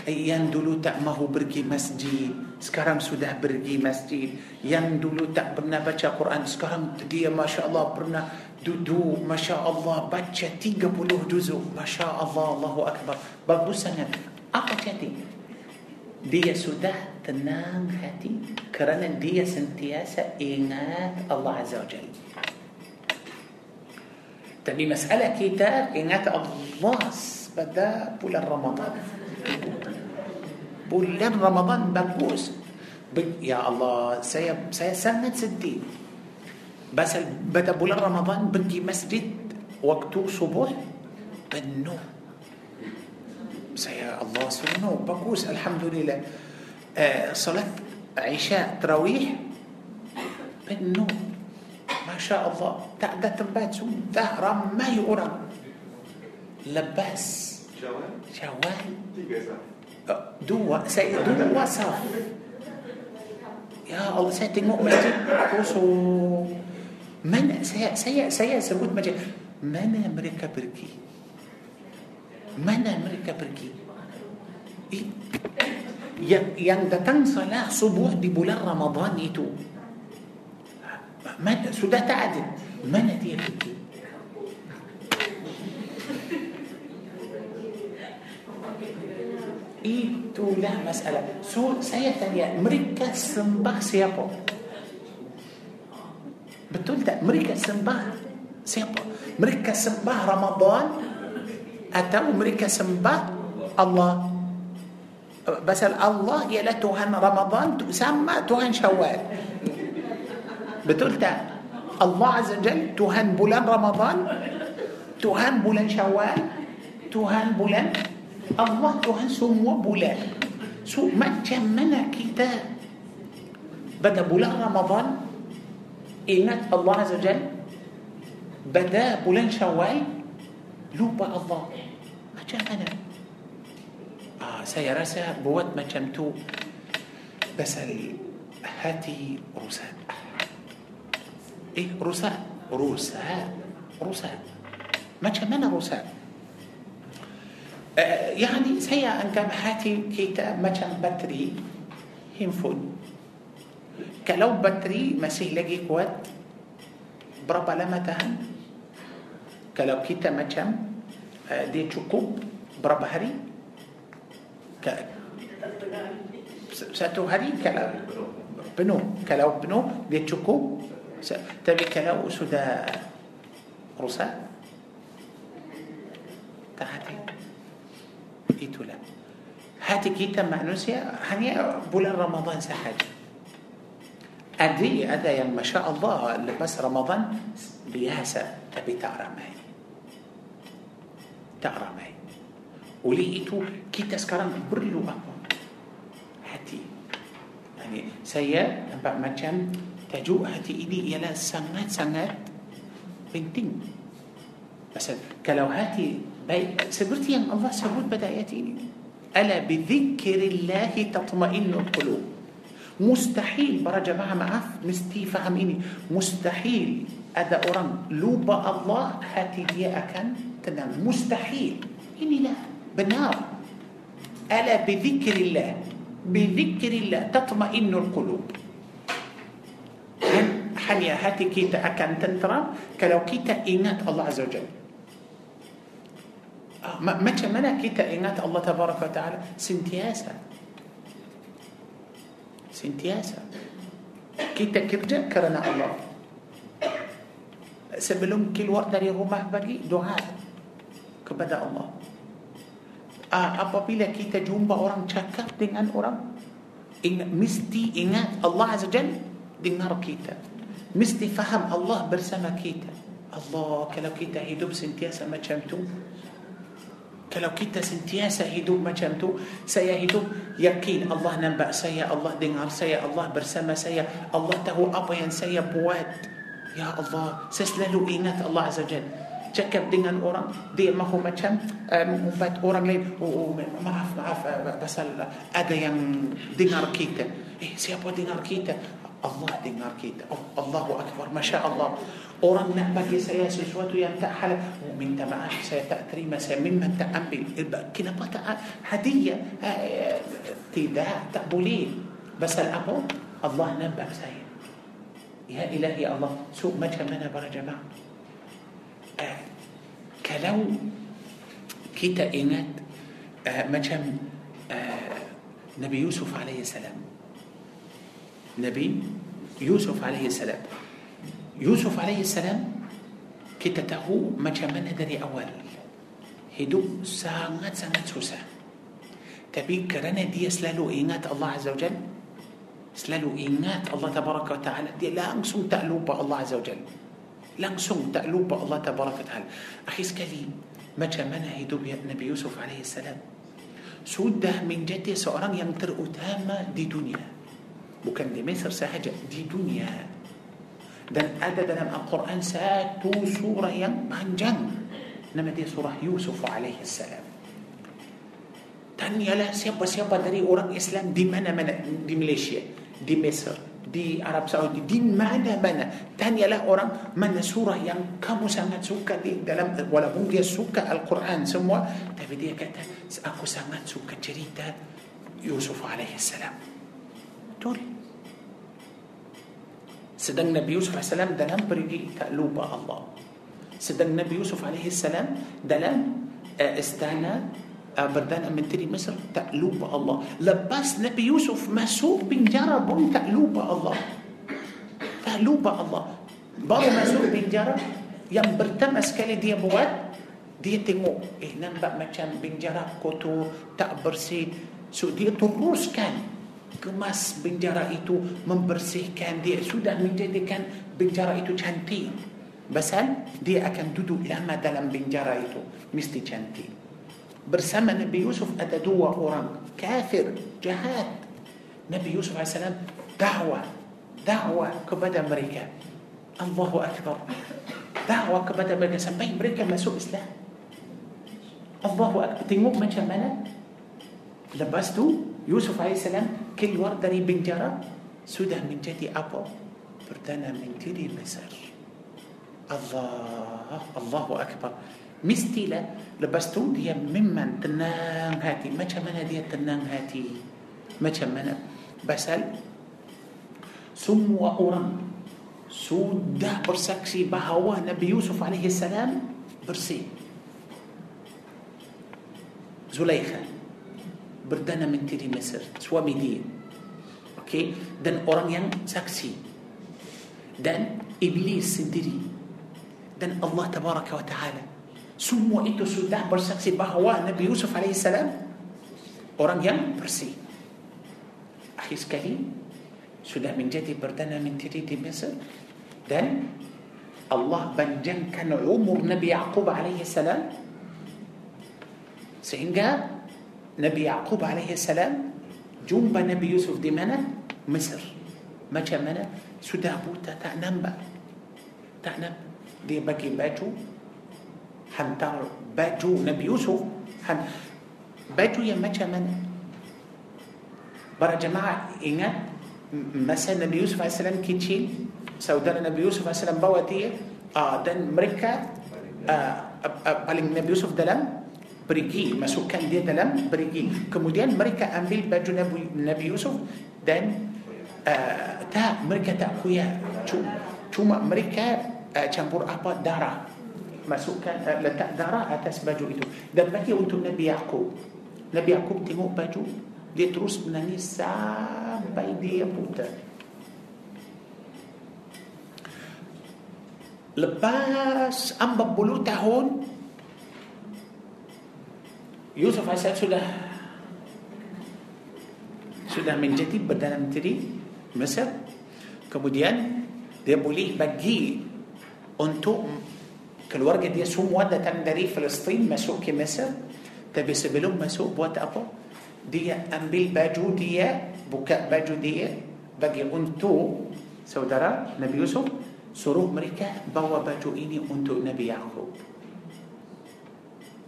Speaker 1: Yang dulu tak mahu pergi masjid, sekarang sudah pergi masjid. Yang dulu tak pernah baca Quran, sekarang dia Masya Allah pernah duduk Masya Allah baca 30 juzuk Masya Allah Allahu Akbar bagus sangat apa jadi dia sudah tenang hati kerana dia sentiasa ingat Allah Azza wa Jalla tapi masalah kita ingat Allah pada bulan Ramadan bulan Ramadan bagus ya Allah saya saya sangat sedih بس بدأ بولان رمضان بدي مسجد وقته صبح بنو سيا الله سنو بكوس الحمد لله. آه، صلاة عشاء تراويح بنو ما شاء الله.
Speaker 2: تعدى
Speaker 1: تنبات
Speaker 2: ظهر ما
Speaker 1: يؤرى لباس. شوال دو سيا دو صاف. يا الله سيتي مؤمن mana saya saya saya sebut macam mana mereka pergi mana mereka pergi yang yang datang salat subuh di bulan Ramadan itu mana sudah tak ada mana dia pergi itulah masalah so saya tanya mereka sembah siapa Betul tak? Mereka sembah siapa? Mereka sembah Ramadan atau mereka sembah Allah? Pasal Allah ialah Tuhan Ramadan sama Tuhan Syawal. Betul tak? Allah Azza Jal Tuhan bulan Ramadan, Tuhan bulan Syawal, Tuhan bulan Allah Tuhan semua bulan. So macam mana kita pada bulan Ramadan ingat Allah Azza Jal بدا بولان شوال لوبا الله ما جاء أنا. آه سيرسى بوات ما جمتو بس إيه، آه، يعني هاتي روساء إيه روساء روساء روساء ما أنا روساء يعني سيا ان كان هاتي كتاب ما كان بتري هينفود كلو بتري مسيح لقي قوات بربا لما تهن كلو كيتا مكم دي تشوكوب برب هري ك ساتو هري كلو بنو كلو بنو دي تشوكوب تبي كلو سودا روسا تهاتي ايتو لا هاتي كيتا مانوسيا هني بولا رمضان سحاجي أدي هذا يعني ما شاء الله بس رمضان بيهسى تبي تعرف ماي تقرا معي ولقيته كيت اسكارن برلو اكون حتي يعني سيا نبع مجان تجو حتي إلي يلا سنات سنات بنتين. بس كلو هاتي باي سبرتي ان الله سبوت بداياتي. ألا بذكر الله تطمئن القلوب. مستحيل برجع مع معاف مستي فهميني. مستحيل. أذا اورن لوبا الله هاتي دي أكن. تنام مستحيل. إني لا. بنام ألا بذكر الله. بذكر الله. تطمئن القلوب. حنيا هاتي كيت أكن تنترى كلو كيت إنات الله عز وجل. آه، ما منا كيت إنات الله تبارك وتعالى؟ سنتياسة. سنتياسة. كيت كرجة كرنا الله. سبلهم كل ورد لي رمح بري دعاء kepada Allah ah, apabila kita jumpa orang cakap dengan orang ingat, mesti ingat Allah Azza Jal dengar kita mesti faham Allah bersama kita Allah kalau kita hidup sentiasa macam tu Kalau kita sentiasa hidup macam tu, saya hidup yakin Allah nampak saya, Allah dengar saya, Allah bersama saya, Allah tahu apa yang saya buat. Ya Allah, saya selalu ingat Allah Azza Jal. Cakap dengan orang, dia mahu macam um, membuat orang lain, oh, oh, maaf, maaf, pasal ada yang dengar kita. Eh, siapa dengar kita? Allah dengar kita. Oh, Allahu Akbar, Masya Allah. Orang nak bagi saya sesuatu yang tak halal oh, Minta maaf saya tak terima Saya memang tak ambil Kenapa tak hadiah Tidak, tak boleh Pasal apa? Allah nampak saya Ya ilahi Allah So macam mana para jemaah uh, Kalau Kita ingat uh, Macam uh, Nabi Yusuf alaihi salam Nabi Yusuf alaihi salam Yusuf alaihi salam kita tahu macam mana dari awal hidup sangat-sangat susah. Tapi kerana dia selalu ingat Allah Azza wa Jal, selalu ingat Allah Tabaraka wa Ta'ala, dia langsung tak lupa Allah Azza wa Jal. Langsung tak lupa Allah Tabaraka Ta'ala. Akhi sekali, macam mana hidup Nabi Yusuf alaihi salam? Sudah menjadi seorang yang terutama di dunia. Bukan di Mesir sahaja, di dunia. dan ada dalam Al-Quran satu surah yang panjang nama dia surah Yusuf alaihi salam tanyalah siapa-siapa dari orang Islam di mana-mana di Malaysia di Mesir di Arab Saudi di mana-mana tanyalah orang mana surah yang kamu sangat suka di dalam walaupun dia suka Al-Quran semua tapi dia kata aku sangat suka cerita Yusuf alaihi salam betul Sedang Nabi Yusuf AS dalam pergi tak lupa Allah. Sedang Nabi Yusuf AS dalam uh, istana uh, Perdana Menteri Mesir tak lupa Allah. Lepas Nabi Yusuf masuk penjara pun tak lupa Allah. Tak lupa Allah. Baru masuk penjara yang pertama sekali dia buat dia tengok eh nampak macam penjara kotor tak bersih so dia teruskan kemas penjara itu membersihkan dia sudah menjadikan penjara itu cantik Pasal dia akan duduk lama dalam penjara itu mesti cantik برسم نبي يوسف أتدوى أوران. كافر جهاد. نبي يوسف عليه السلام دعوة دعوة كبدا أمريكا. الله أكبر. دعوة كبدا أمريكا. سبين أمريكا ما سوء إسلام. الله أكبر. تنموك من شمالا لبستو يوسف عليه السلام كل ورد داري بنجرة سودة من جدي أبو بردنا من جدي مصر. الله الله أكبر. مستيلا لبستون دي ممن تنان هاتي. ما شمنا دي تنان هاتي؟ ما شمنا بسل ثم وأرم سودة برسكسي بهوا نبي يوسف عليه السلام برسي. زليخة. بردنا من تيري مصر. سوامي دي أوكي؟ دن أرم ين سكسي دن إبليس سندري. دن الله تبارك وتعالى. Semua itu sudah bersaksi bahawa Nabi Yusuf AS Orang yang bersih Akhir sekali Sudah menjadi Perdana Menteri di Mesir Dan Allah panjangkan umur Nabi Yaqub AS Sehingga Nabi Yaqub AS Jumpa Nabi Yusuf di mana? Mesir Macam mana? Sudah buta tak nampak Tak nampak Dia bagi baju Hantar baju Nabi Yusuf. Baju yang macam mana? Para jemaah ingat Masa Nabi Yusuf AS kecil Saudara Nabi Yusuf AS bawa dia uh, Dan mereka uh, uh, uh, Paling Nabi Yusuf dalam pergi masukkan dia dalam pergi. Kemudian mereka ambil baju Nabi, Nabi Yusuf dan uh, tak mereka tak kuya cuma, cuma mereka uh, campur apa darah masukkan uh, letak darah atas baju itu. Dan bagi untuk Nabi Yaqub Nabi Yaqub tengok baju dia terus menangis sampai dia buta. Lepas 40 tahun Yusuf AS sudah sudah menjadi Perdana Menteri Mesir. Kemudian dia boleh bagi untuk كل ورقة دي سوم ودا تندري فلسطين مسوك كي مصر تبي طيب سبلوم مسوك بوات أبو. دي أمبيل باجو دي بكاء باجو دي بقي أنتو. سودرا نبي يوسف. سرو مريكا بوا باجو إني أنتو نبي يعقوب.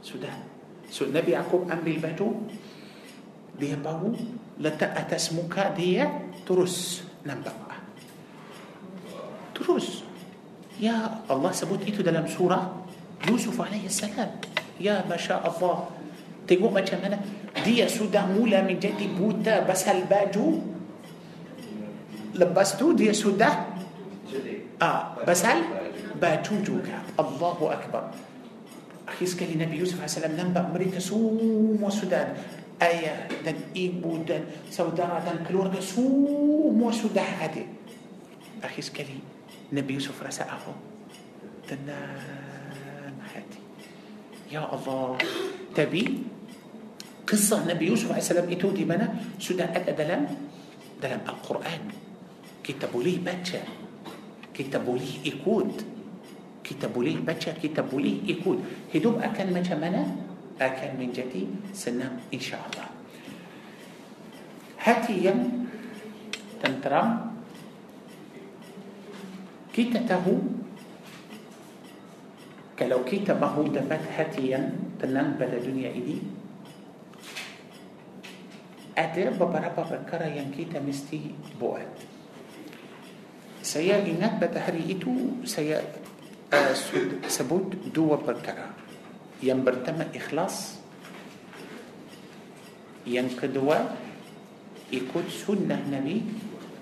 Speaker 1: سودا سو نبي يعقوب أمبيل باجو. دي بوا لتا أتسمكا دي ترس نبقى ترس يا الله سبوت إيتو دلم سورة يوسف عليه السلام. يا ما شاء الله. تيجو ما شمنا دي سودة مولا من جدي بوتا بس الباجو لبستو دي سودا؟ آه بس الباجو جوكا. الله أكبر. أخيس كلي نبي يوسف عليه السلام نبى مريت سوم وسودان آية دن إيبو دن سودان دن كلورد سوم وسودان هذه أخيس نبي يوسف رأس أخو. تنان يا الله. تبي قصة نبي يوسف عليه السلام إتو دي منا سودا أدى دلم دلم القرآن. كتابو لي باتشا. كتابو لي إكود كتابو لي باتشا. كتابو لي إكود هدوب أكن مجا منا أكن من جدي. سنم إن شاء الله. هاتي يم تنترم kita tahu kalau kita mahu dapat hati yang tenang pada dunia ini ada beberapa perkara yang kita mesti buat. Saya ingat pada hari itu saya sebut dua perkara yang pertama ikhlas yang kedua ikut sunnah Nabi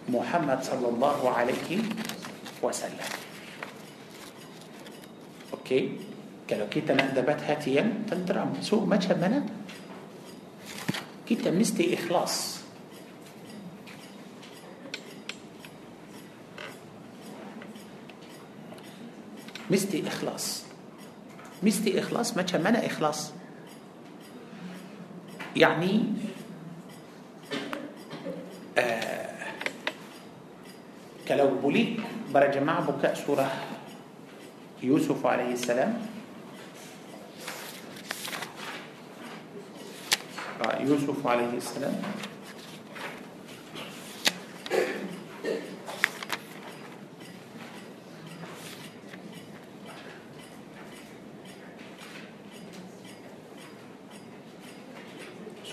Speaker 1: Muhammad sallallahu alaihi وسلم. أوكي؟ قالوا كي تنادبت هاتيا تندرى سوء ما منا؟ كيتا مستي إخلاص. مستي إخلاص. مستي إخلاص ما منا إخلاص. يعني آه، كلو بولي برجع مع بكاء سورة يوسف عليه السلام يوسف عليه السلام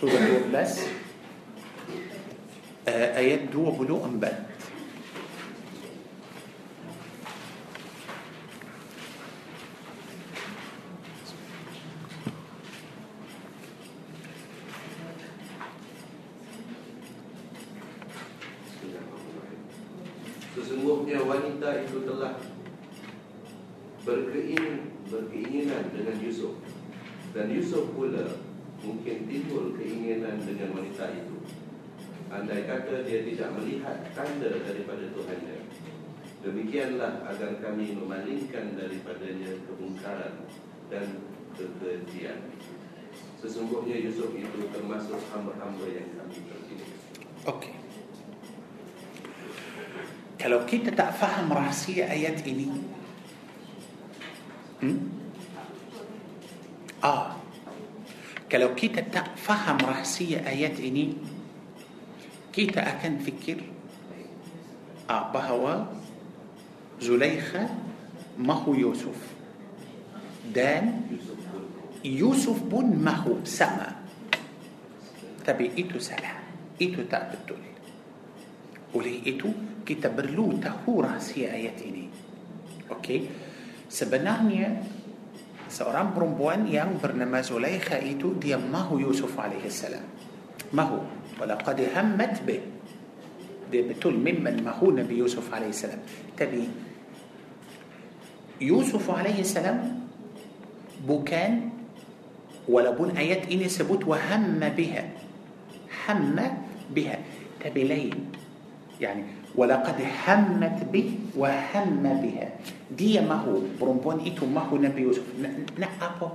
Speaker 1: سورة 12 آيات دو
Speaker 2: بلو أنبات wanita itu telah berkeinginan berkeinginan dengan Yusuf. Dan Yusuf pula mungkin timbul keinginan dengan wanita itu. Andai kata dia tidak melihat tanda daripada Tuhannya demikianlah agar kami memalingkan daripadanya kemungkaran dan kekejian. Sesungguhnya Yusuf itu termasuk hamba-hamba yang kami terpilih
Speaker 1: Okey. كلو كنت تفهم رهسية آيات إني. آه. kalau kita tak faham rahsia ayat ini kita akan fikir آه bahawa زليخة mahu يوسف. dan
Speaker 2: يوسف pun
Speaker 1: mahu sama. tapi itu salah itu tak betul oleh itu kita perlu tahu rahsia ayat ini. Okey? Sebenarnya, seorang perempuan yang bernama Zulaikha itu, dia mahu Yusuf alaihissalam. Mahu. Walaqad hammat bih. Dia betul memang mahu Nabi Yusuf alaihissalam. Tapi, Yusuf alaihissalam bukan walaupun ayat ini sebut wahamma biha hamma biha tapi lain yani ولقد همت به وهم بها. دي ما هو؟ برومبون إيتو ما هو نبي يوسف؟ نا أبو.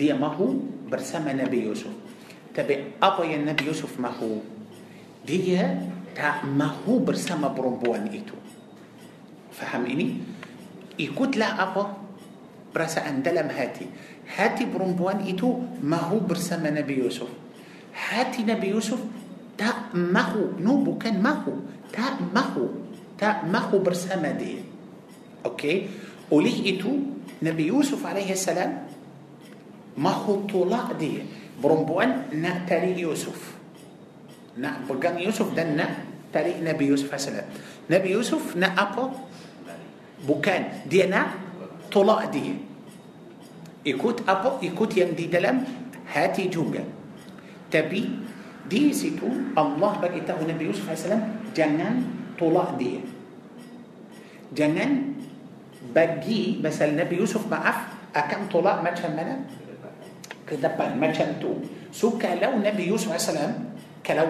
Speaker 1: دي ما هو؟ برسم نبي يوسف. تبع أبو يا نبي يوسف ما هو؟ دي تا ما هو برسم برومبون إيتو. فهميني؟ يكوت لا أبو. برسا أندلم هاتي. هاتي برومبون إيتو ما هو برسم نبي يوسف. هاتي نبي يوسف تا ما هو. نوبو كان ما هو. Tak mahu tak mahu bersama dia okey oleh itu Nabi Yusuf alaihi salam mahu tolak dia perempuan nak tarik Yusuf nak pegang Yusuf dan nak tarik Nabi Yusuf alaihi salam Nabi Yusuf nak apa bukan dia nak tolak dia ikut apa ikut yang di dalam hati juga tapi di situ Allah bagi tahu Nabi Yusuf AS jangan tolak dia jangan bagi pasal Nabi Yusuf maaf akan tolak macam mana ke depan macam tu so kalau Nabi Yusuf AS kalau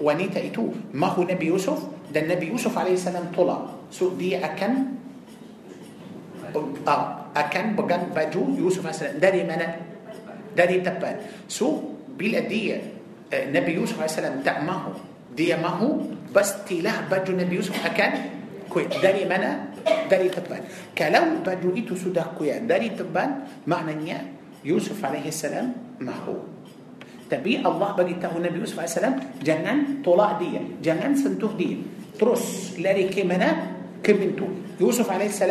Speaker 1: wanita itu mahu Nabi Yusuf dan Nabi Yusuf AS tolak so dia akan akan pegang baju Yusuf AS dari mana? Dari depan. So, bila dia Nabi Yusuf AS tak mahu, dia mahu, pastilah baju Nabi Yusuf akan kuat. Dari mana? Dari depan. Kalau baju itu sudah kuat dari depan, maknanya Yusuf AS mahu. Tapi Allah bagi tahu Nabi Yusuf AS jangan tolak dia, jangan sentuh dia. Terus lari ke mana? Ke pintu. Yusuf AS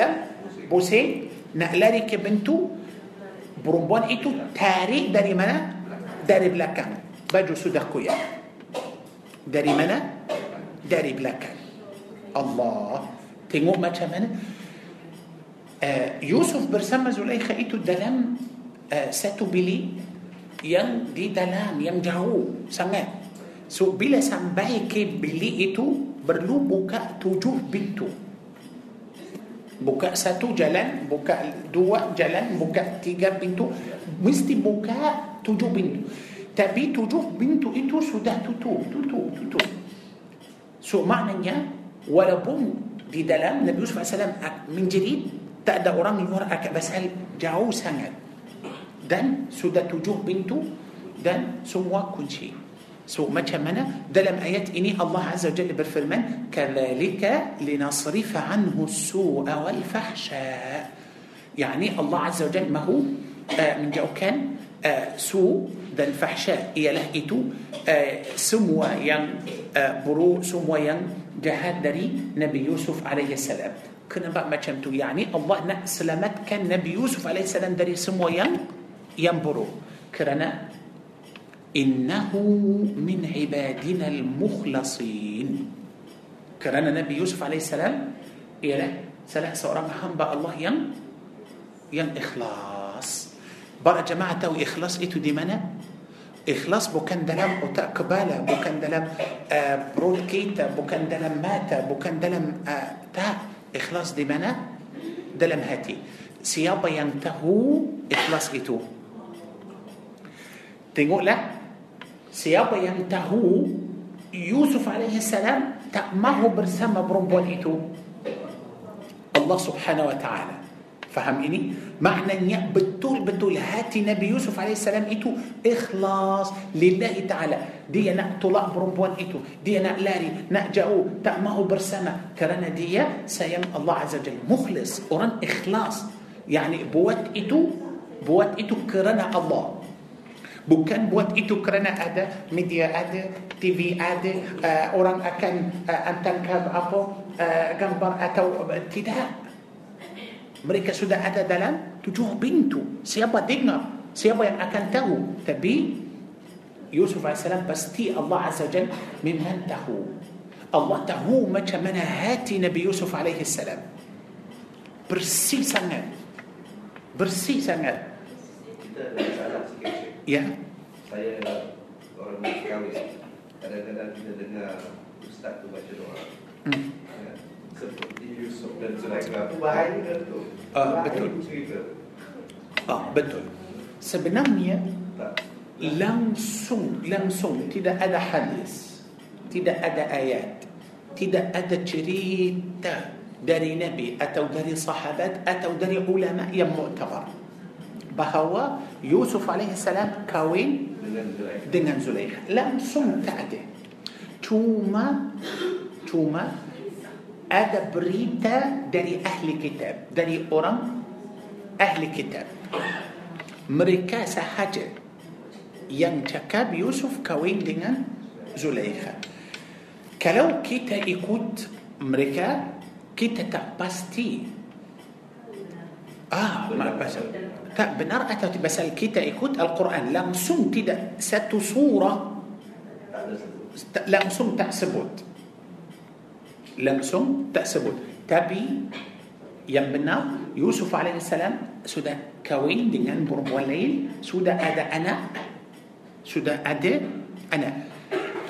Speaker 1: pusing nak lari ke pintu perempuan itu tarik dari mana dari belakang baju sudah koyak dari mana? Dari belakang. Allah. Tengok macam mana? Uh, Yusuf bersama Zulaikha itu dalam uh, satu bilik yang di dalam yang jauh sangat. So bila sampai ke bilik itu perlu buka tujuh pintu. Buka satu jalan, buka dua jalan, buka tiga pintu, mesti buka tujuh pintu. Tapi tujuh pintu itu sudah tutup, tutup, tutup. So maknanya walaupun di dalam Nabi Yusuf AS menjerit, tak ada orang luar akak pasal jauh sangat. Dan sudah tujuh pintu dan semua kunci. So macam mana dalam ayat ini Allah Azza wa Jalla berfirman anhu as-su'a wal fahsya yani Allah Azza wa Jalla mahu uh, menjauhkan uh, su جدا فحشاء. إيه هي لهجته آه، سموا ين آه، برو سموا ين جهاد دري نبي يوسف عليه السلام. كنا بقى ما شمتو يعني الله سلامت كان نبي يوسف عليه السلام دري سموا ين ين برو. كرنا إنه من عبادنا المخلصين. كرنا نبي يوسف عليه السلام إيه إلى سلاح سورة محمد الله ين ين إخلاص. برا جماعة تو إخلاص إتو دي منا إخلاص بوكان دلم أوتا كبالا بوكان دلم برول آه، كيتا بوكان دلم ماتا بوكان دلم آه، تا إخلاص دي منا دلم هاتي. سيابا ينتهو إخلاص إتو تنقول لا؟ Siapa yang tahu يوسف عليه السلام tak mahu bersama perempuan itu الله سبحانه وتعالى. Faham ini makna ini betul betul hati nabi يوسف عليه السلام itu ikhlas لله تعالى. dia nak tolak perempuan itu dia nak lari. nak tak mahu bersama kerana dia sayang الله عز وجل. مخلص. orang ikhlas. يعني buat itu بوات إتو كرنا الله. Bukan buat itu كرنا ada ميديا ada, تي في uh, orang آه، أكن آه، uh, antangkan أبو uh, أتو. atau. Mereka sudah ada dalam tujuh pintu siapa dengar siapa yang akan tahu tapi Yusuf AS pasti Allah Azza Jal memang tahu Allah tahu macam mana hati Nabi Yusuf AS bersih sangat bersih sangat ya
Speaker 2: Saya orang kahwin Kadang-kadang kita dengar Ustaz tu baca doa
Speaker 1: hmm.
Speaker 2: ya.
Speaker 1: Ah, betul. oh, sebenarnya
Speaker 2: Tak
Speaker 1: langsung langsung tidak ada hadis tidak ada ayat tidak ada cerita dari nabi atau dari sahabat atau dari ulama yang muktabar bahawa Yusuf alaihi salam kahwin
Speaker 2: Dengan Zulaikha
Speaker 1: dengan Zulaikha langsung tak ada cuma cuma ada berita dari ahli kitab dari orang ahli kitab mereka sahaja yang cakap Yusuf kahwin dengan Zulaikha kalau kita ikut mereka kita tak pasti ah pasal tak benar atau pasal kita ikut Al-Quran langsung tidak satu surah langsung tak sebut لمسون تحسبون. تبي يمنا يوسف عليه السلام سودا كوين دينان برم والليل سودا أدا أنا سودا أدا أنا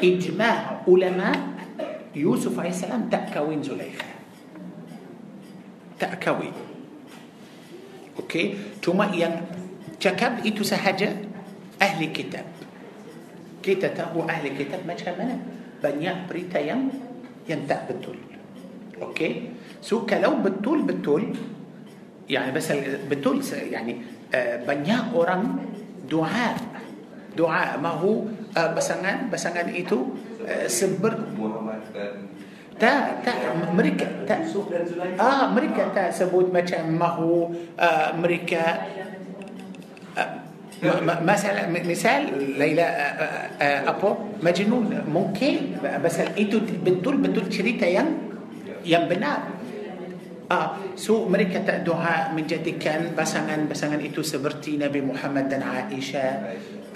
Speaker 1: إجماع علماء يوسف عليه السلام تأكوين زليخة تأكوين أوكي ثم ين تكب إتو سهجة أهل كتاب كتاب أهل كتاب ما جهة منا بنيا بريتا يم yang tak betul. Okey. So kalau betul-betul يعني بس betul يعني uh, uh, pasangan pasangan itu uh, seber
Speaker 2: Muhammad dan
Speaker 1: tak tak mereka tak
Speaker 2: Yusuf dan Zulaikha
Speaker 1: Ah, mereka tak sebut macam mahu uh, mereka uh, مثلا مثال ليلى أبو مجنون. ممكن بس أنتوا بنتول بنتول شريتا ين ين بناء آه سو أمريكا تدعها من جد كان مثلا مثلا أنتوا سبرتي نبي محمد دن عائشة.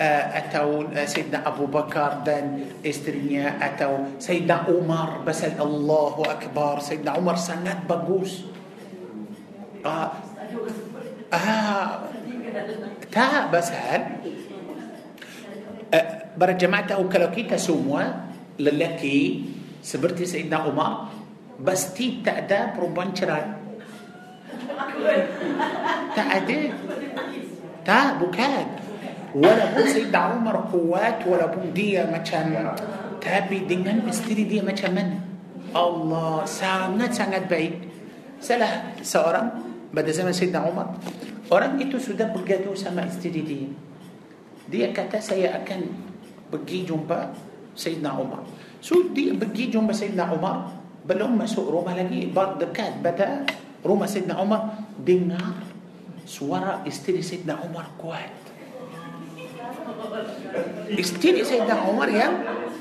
Speaker 1: آه، أتوا آه، سيدنا أبو بكر دن إسترنيا. أتوا سيدنا عمر. بس الله أكبر. سيدنا عمر سنات بقوس. آه. آه. تا بس هل برا جماعة أو كلو كيتا سوموا للكي سبرتي سيدنا عمر بس تي تأدى بروبان شراء تأدى تا بكاد ولا بو سيدنا عمر قوات ولا بو دي ما كان تابي دينا مستري دي ما كان من الله سامنا سانت بعيد سلا سأرى بعد زمن سيدنا عمر orang itu sudah bergaduh sama isteri dia. Dia kata saya akan pergi jumpa Sayyidina Umar. So dia pergi jumpa Sayyidina Umar belum masuk rumah lagi bar dekat pada rumah Sayyidina Umar dengar suara isteri Sayyidina Umar kuat. Isteri Sayyidina Umar yang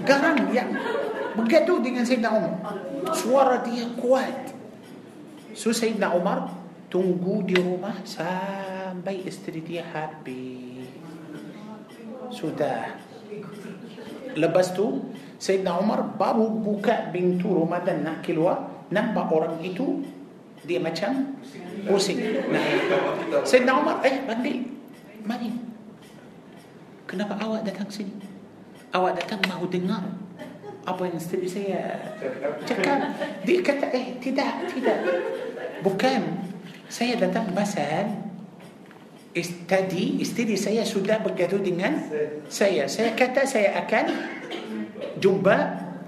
Speaker 1: garang yang bergaduh dengan Sayyidina Umar. Suara dia kuat. So Sayyidina Umar tunggu di rumah sampai isteri dia habis. Sudah. Lepas tu Sayyidina Umar baru buka pintu rumah dan nak keluar nampak orang itu dia macam pusing. Nah, Sayyidina Umar eh panggil mari. Kenapa awak datang sini? Awak datang mahu dengar apa yang isteri saya cakap. Dia kata eh tidak tidak. Bukan Saya datang pasal tadi istri saya sudah bergaduh dengan saya. Saya kata saya akan jumpa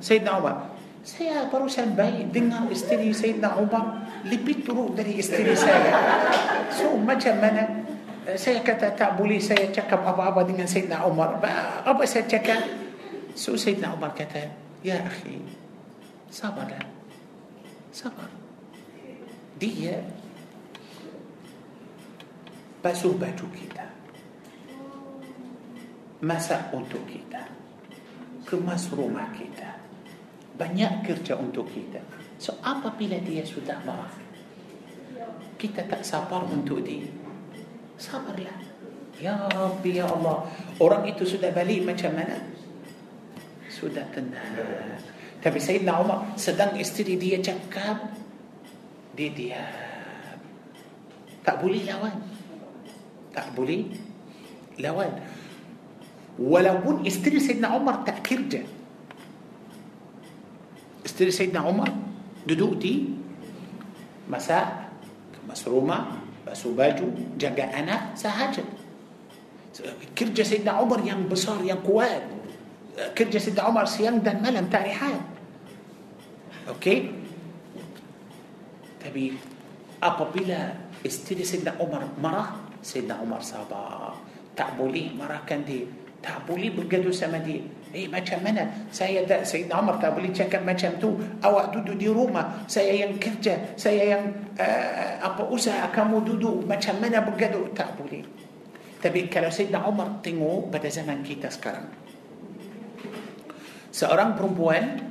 Speaker 1: Sayyidina Umar. Saya barusan baik dengar istri Sayyidina Umar lebih teruk dari istri saya. So macam mana saya kata tak boleh saya cakap apa-apa dengan Sayyidina Umar. Apa saya cakap? So Sayyidina Umar kata, Ya akhi, sabarlah. Sabar. Dia basuh baju kita. Masak untuk kita. Kemas rumah kita. Banyak kerja untuk kita. So apabila dia sudah marah, kita tak sabar untuk dia. Sabarlah. Ya Rabbi, Ya Allah. Orang itu sudah balik macam mana? Sudah tenang. Tapi Sayyidina Umar sedang isteri dia cakap, dia diam. Tak boleh lawan. تقبلي؟ لوان ولو جون استري سيدنا عمر تأخير ده استري سيدنا عمر دودوك دي masak semua basuh baju jaga anak sahaja kerja سيدنا عمر yang besar yang kuat kerja سيدنا عمر siang dan malam tak rehat okey? tapi apabila isteri سيدنا عمر marah Sayyidina Umar sabar. Tak boleh marahkan dia. Tak boleh bergaduh sama dia. Eh macam mana? Saya tak, Sayyidina Umar tak boleh cakap macam tu. Awak duduk di rumah. Saya yang kerja. Saya yang uh, apa usaha kamu duduk. Macam mana bergaduh? Tak boleh. Tapi kalau Sayyidina Umar tengok pada zaman kita sekarang. Seorang perempuan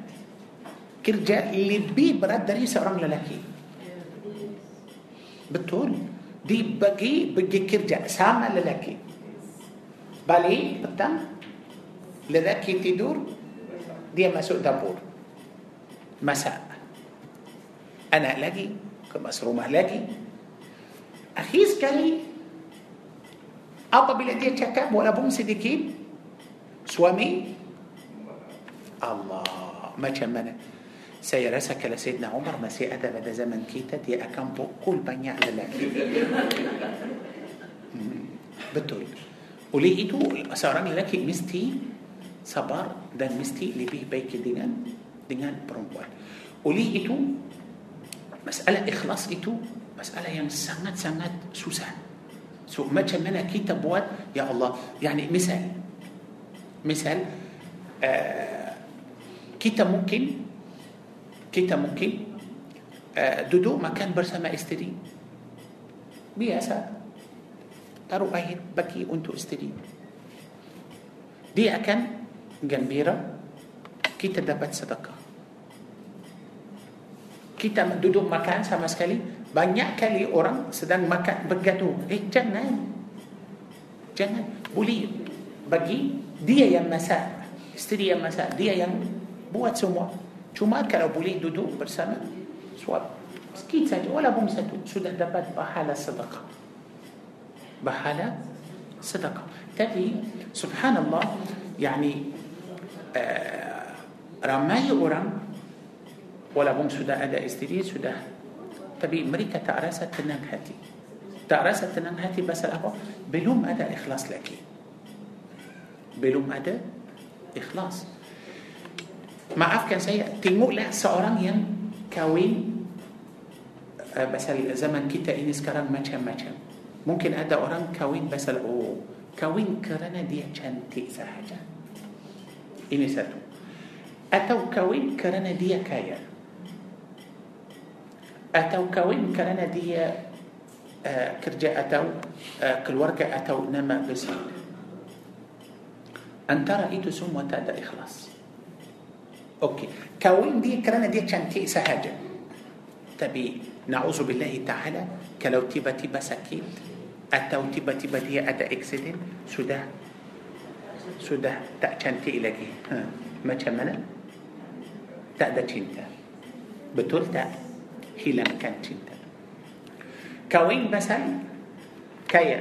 Speaker 1: kerja lebih berat dari seorang lelaki. Betul. Dibagi pergi kerja sama lelaki. Balik petang lelaki tidur dia masuk dapur. Masak. Anak lagi kemas rumah lagi. Akhir sekali apabila dia cakap walaupun sedikit suami Allah macam mana saya rasa kalau Sayyidina Umar masih ada pada zaman kita dia akan pukul banyak lelaki hmm, betul oleh itu seorang lelaki mesti sabar dan mesti lebih baik dengan dengan perempuan oleh itu masalah ikhlas itu masalah yang sangat-sangat susah so macam mana kita buat ya Allah yani misal misal uh, kita mungkin kita mungkin uh, duduk makan bersama isteri. Biasa. Taruh air bagi untuk isteri. Dia akan gembira. Kita dapat sedekah. Kita duduk makan sama sekali. Banyak kali orang sedang makan bergaduh eh jangan. Jangan. Boleh bagi dia yang masak isteri yang masak. Dia yang buat semua cuma kalau boleh duduk bersama suap sikit saja walaupun satu sudah dapat pahala sedekah pahala sedekah tapi subhanallah yani uh, ramai orang walaupun sudah ada isteri sudah tapi mereka tak rasa tenang hati tak rasa tenang hati pasal apa belum ada ikhlas lagi belum ada ikhlas maafkan saya tengoklah seorang yang kahwin uh, pasal zaman kita ini sekarang macam-macam mungkin ada orang kahwin pasal oh kahwin kerana dia cantik sahaja ini satu atau kahwin kerana dia kaya atau kahwin kerana dia uh, kerja atau uh, keluarga atau nama besar antara itu semua tak ada ikhlas Okey. kahwin dia kerana dia cantik sahaja tapi نعوذ بالله تعالى. kalau tiba tiba sakit atau tiba tiba dia ada accident sudah. sudah. tak cantik lagi maknanya tak ada cinta betul tak. kalau cinta kahwin مثلا. kaya.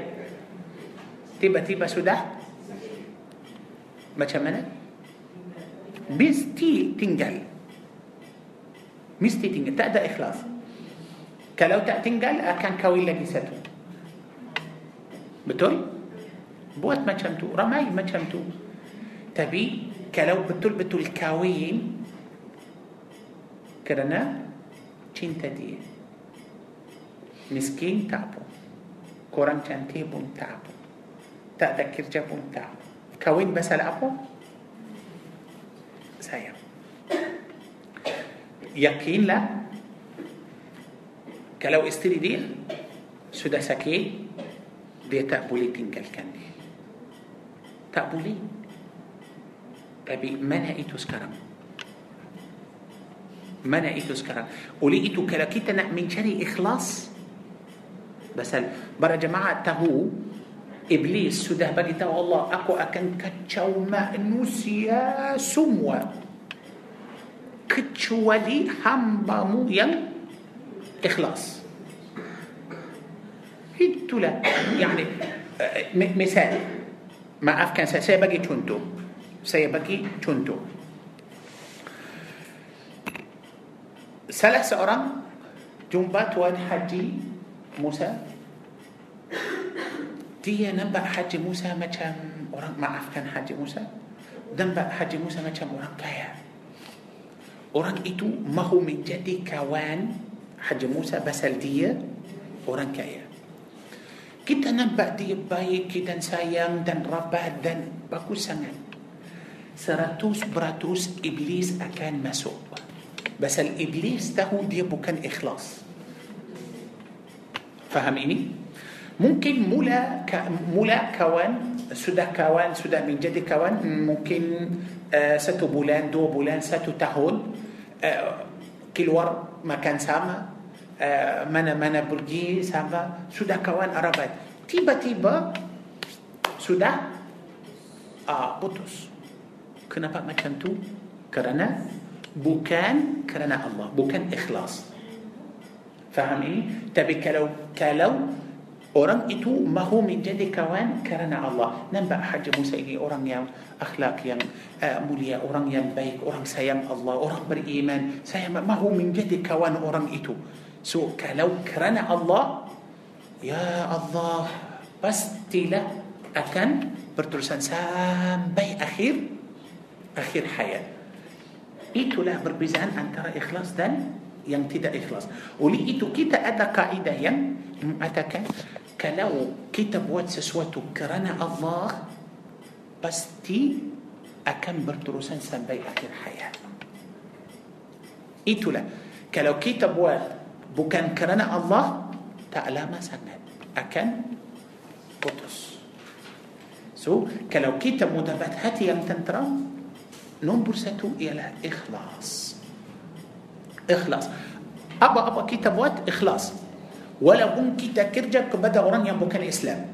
Speaker 1: tiba tiba sudah. maknanya mesti tinggal mesti tinggal tak ada ikhlas. kalau tak tinggal akan kahwin lagi satu. betul buat macam itu. ramai macam itu. tapi kalau betul betul kahwin kerana چين تدي مسكين تابو. كوران چانتي بون تأدى كرجة بون كوين بس الأبو Sayang. Yakinlah kalau isteri dia sudah sakit dia tak boleh tinggalkan dia tak boleh tapi mana itu sekarang mana itu sekarang oleh itu kalau kita nak mencari ikhlas pasal para jemaah tahu iblis sudah bagi tahu Allah aku akan kacau manusia semua kecuali hambamu yang إخلاص itulah يعني مثال maafkan saya saya bagi contoh saya bagi contoh salah seorang jumpa tuan haji Musa dia nampak haji Musa macam orang maafkan haji Musa nampak haji Musa macam orang kaya orang itu mahu menjadi kawan Haji Musa pasal dia orang kaya. Kita nampak dia baik dan sayang dan rabat dan bagus sangat. Seratus beratus iblis akan masuk. Pasal iblis tahu dia bukan ikhlas. Faham ini? mungkin mula k... mula kawan sudah kawan sudah menjadi kawan mungkin آه، satu bulan dua bulan satu tahun آه keluar makan sama آه، mana mana pergi sama sudah kawan rapat. tiba tiba سودا آه بوتوس. كنا بقى مكان تو كرنا. بوكان كرنا الله. بوكان إخلاص. فهمي تبي كلو كلو orang itu mahu menjadi kawan kerana Allah. Nampak Haji Musa ini orang yang akhlak yang uh, mulia orang yang baik orang sayang Allah orang beriman. Saya mahu menjadi kawan orang itu. So kalau kerana Allah Ya Allah Pastilah akan berterusan sampai akhir Akhir hayat. Itulah perbezaan antara ikhlas dan yang tidak ikhlas. Oleh itu kita ada kaedah yang mengatakan kalau kita buat sesuatu kerana Allah pasti akan berterusan sampai akhir hayat. Itulah kalau kita buat bukan kerana Allah tak lama sangat akan putus so kalau kita mendapat hati yang tenteram nombor satu ialah ikhlas ikhlas apa-apa kita buat ikhlas walaupun kita kerja kepada orang yang bukan Islam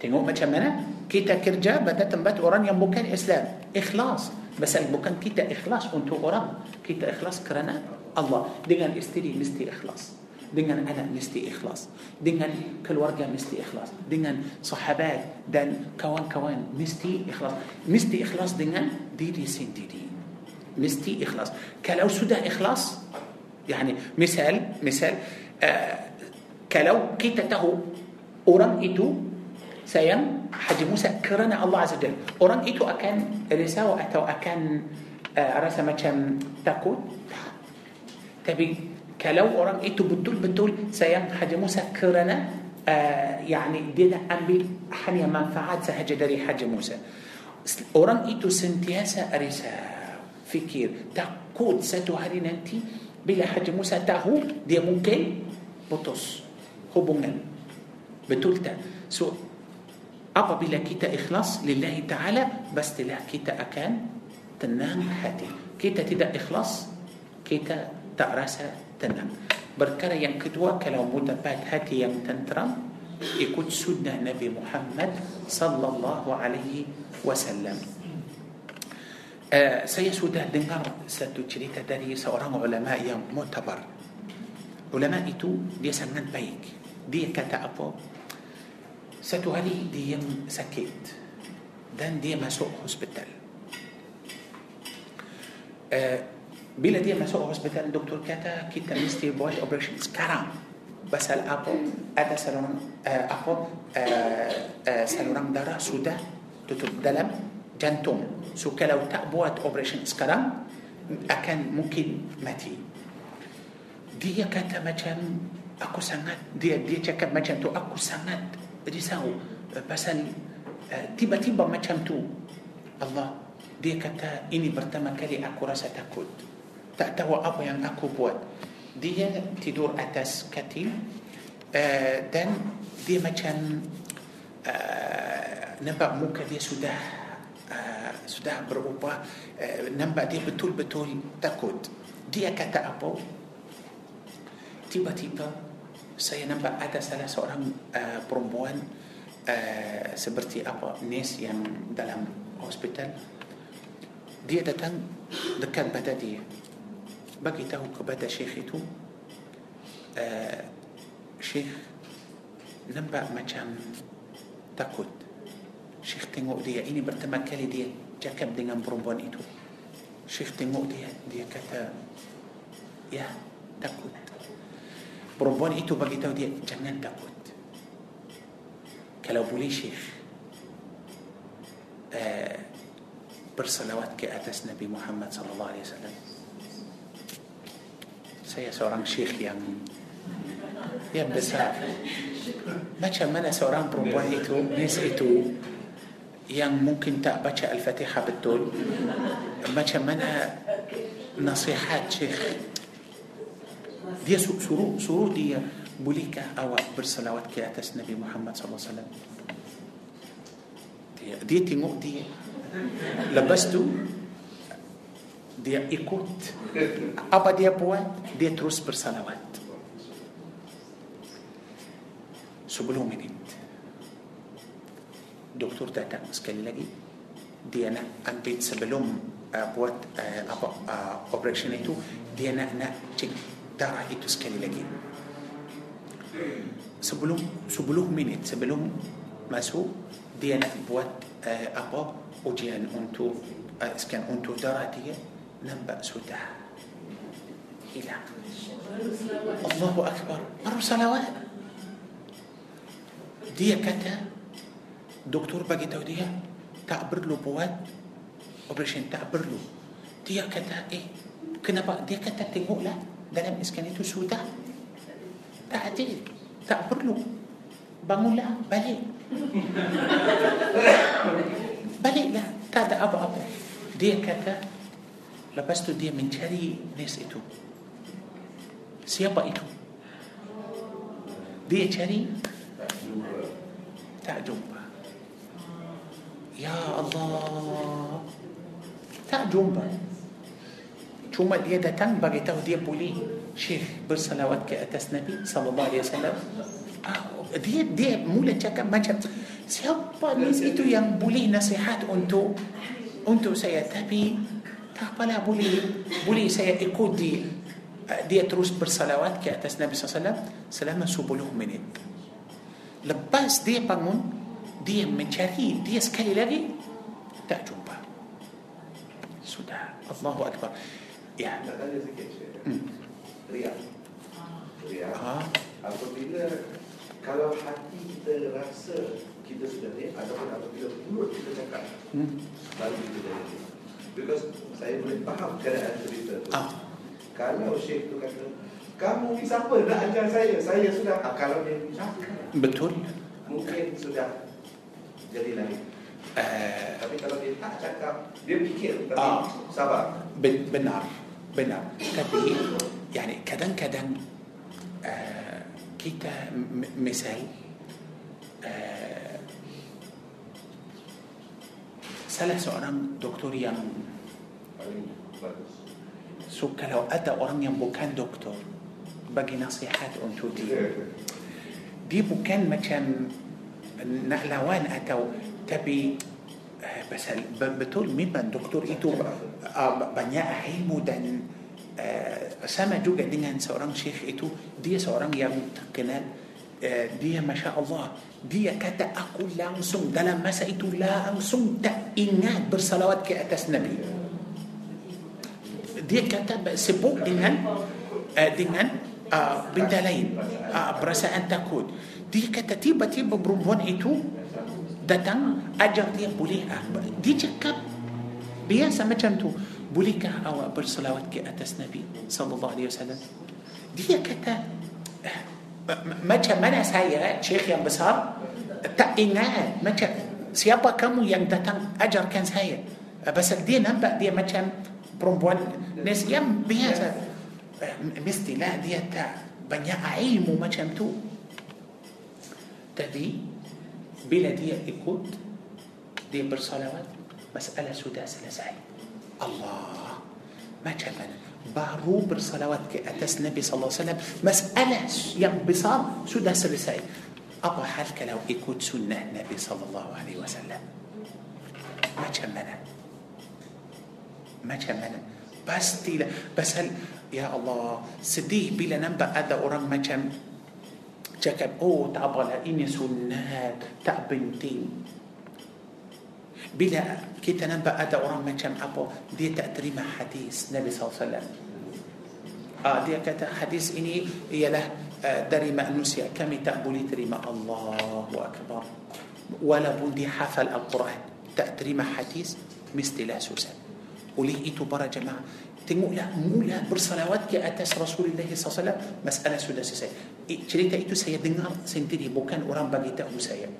Speaker 1: tengok macam mana kita kerja pada tempat orang yang bukan Islam ikhlas Pasal bukan kita ikhlas untuk orang Kita ikhlas kerana Allah Dengan isteri mesti ikhlas Dengan anak mesti ikhlas Dengan keluarga mesti ikhlas Dengan sahabat dan kawan-kawan mesti ikhlas Mesti ikhlas dengan diri sendiri Mesti ikhlas Kalau sudah ikhlas يعني مثال مثال آه، كلو كتته أوران إيتو sayang Haji Musa kerana الله عز وجل. orang itu akan rasa atau akan آه، rasa makan tapi kalau orang itu betul betul sayang Haji Musa kerana آه، يعني dia nak ambil hanya manfaat faedah sahaja dari Haji Musa. orang itu sentiasa rasa fikir takut satu hari nanti bila Haji Musa tahu dia mungkin putus hubungan betul tak so apabila kita ikhlas lillahi ta'ala pastilah kita akan tenang hati kita tidak ikhlas kita tak rasa tenang perkara yang kedua kalau mendapat hati yang tenteram ikut sunnah Nabi Muhammad sallallahu alaihi wasallam uh, saya sudah dengar satu cerita dari seorang ulama yang mutabar ulama itu dia sangat baik dia kata apa satu hari dia sakit dan dia masuk hospital. Uh, Bila dia masuk hospital Doktor kata Kita mesti buat operation sekarang Pasal apa Ada saluran uh, Apa uh, uh, Saluran darah sudah Tutup dalam jantung So kalau tak buat operation sekarang Akan mungkin mati. Dia kata macam Aku sangat Dia dia cakap macam tu Aku sangat risau uh, Pasal uh, Tiba-tiba macam tu. Allah Dia kata Ini pertama kali aku rasa takut. Tak tahu apa yang aku buat. Dia tidur atas katil uh, Dan Dia macam uh, Nampak muka dia sudah Sudah berubah uh, Nampak dia betul-betul takut. Dia kata apa. Tiba-tiba Saya nampak ada salah seorang uh, perempuan uh, Seperti apa Nes yang dalam hospital. Dia datang Dekat pada dia. Bagi tahu kepada syekh itu uh, Syekh Nampak macam Takut. Syekh tengok dia Ini pertama kali dia Cakap dengan perempuan itu Syekh tengok dia Dia kata Ya Takut Perempuan itu bagi tahu dia Jangan takut Kalau boleh Syekh uh, Bersalawat ke atas Nabi Muhammad sallallahu alaihi wasallam. Saya seorang syekh yang yang besar. Macam mana seorang perempuan itu, Miss itu yang mungkin tak baca Al-Fatihah betul macam mana nasihat Syekh dia suruh suruh dia bolehkah awak bersalawat ke atas Nabi Muhammad SAW dia, dia tengok dia lepas tu dia ikut apa dia buat dia terus bersalawat sebelum minit doktor datang sekali lagi dia nak ambil sebelum uh, buat uh, apa uh, operation itu dia nak nak cek darah itu sekali lagi sebelum sebelum minit sebelum masuk dia nak buat uh, apa ujian untuk uh, scan untuk darah dia nampak sudah hilang Allahu Akbar baru salawat dia kata doktor bagi tahu dia tak perlu buat operation tak perlu. Dia kata eh kenapa? Dia kata tengoklah dalam scan itu sudah. Tak ada tak perlu. Bangunlah balik. Baliklah tak ada apa-apa. Dia kata lepas tu dia mencari nurse itu. Siapa itu? Dia cari? Tak jumpa يا الله. تا جنبا شوما اليدة تن بغي تغدي بولي. شيخ berselawat ke atas nabi صلى الله عليه وسلم. آه، dia dia mula cakap macam siapa Nes itu yang boleh nasihat untuk. untuk saya tapi tak apa boleh boleh saya ikut dia. dia terus berselawat ke atas nabi صلى الله عليه وسلم. selama sepuluh minit lepas dia bangun dia mencari dia sekali lagi tak jumpa. Sudah. Allahu Akbar.
Speaker 2: Ya. Nak tanya sikit hmm. Ria Ria ha? apabila kalau hati kita rasa kita sudah ni ataupun apabila mulut kita cakap hmm. baru kita jadi. Because saya boleh faham keadaan cerita tu. Ha. kalau Syekh tu kata kamu ni siapa nak ajar saya? Saya sudah ha, kalau dia cakap
Speaker 1: betul.
Speaker 2: Mungkin sudah jadi lain. Uh, tapi kalau dia tak cakap, dia fikir tapi uh, sabar.
Speaker 1: Benar, benar. Tapi, yani kadang-kadang uh, kita misal uh, salah seorang doktor yang So kalau ada orang yang bukan doktor bagi nasihat untuk dia, dia bukan macam نقلوان أتو تبي آه، بس بتقول مين من دكتور إيتو آه، بنيا علمو دن آه، سما جوجا دينان سوران شيخ إيتو دي سوران يا متقنان دي ما شاء الله دي كتا أقول لا أنسون دلما سأيتو لا أنسون تأينات برسلوات كي أتس نبي. دي كتا سبوك دينان دينان uh, benda lain uh, perasaan takut dia kata tiba-tiba perempuan itu datang ajar dia boleh uh, dia cakap biasa macam tu bolehkah awak berselawat ke atas Nabi sallallahu alaihi wasallam dia kata eh, macam mana saya syekh yang besar tak ingat macam siapa kamu yang datang ajarkan saya pasal dia nampak dia macam perempuan Nes yang biasa مستي لا دي تاع بنيا عيمو ما شمتو. تدي بلا دي اكوت دي برصلوات مسألة سداسة لسعي الله. ما شمتنا بارو برصلوات كي نبي صلى الله عليه وسلم مسألة ينبصار سداسة لسعي أبو حالك لو اكوت سنة نبي صلى الله عليه وسلم. ما شمتنا. ما شمتنا. بس تيلا. بس هل ya Allah sedih bila nampak ada orang macam cakap oh tak apalah ini sunat tak penting bila kita nampak ada orang macam apa dia tak terima hadis Nabi SAW ah, dia kata hadis ini ialah uh, dari manusia kami tak boleh terima Allahu Akbar walaupun dia hafal Al-Quran tak terima hadis mestilah susah oleh itu para jemaah Tengoklah mula bersalawat ke atas Rasulullah SAW Masalah sudah selesai eh, Cerita itu saya dengar sendiri Bukan orang bagi tahu saya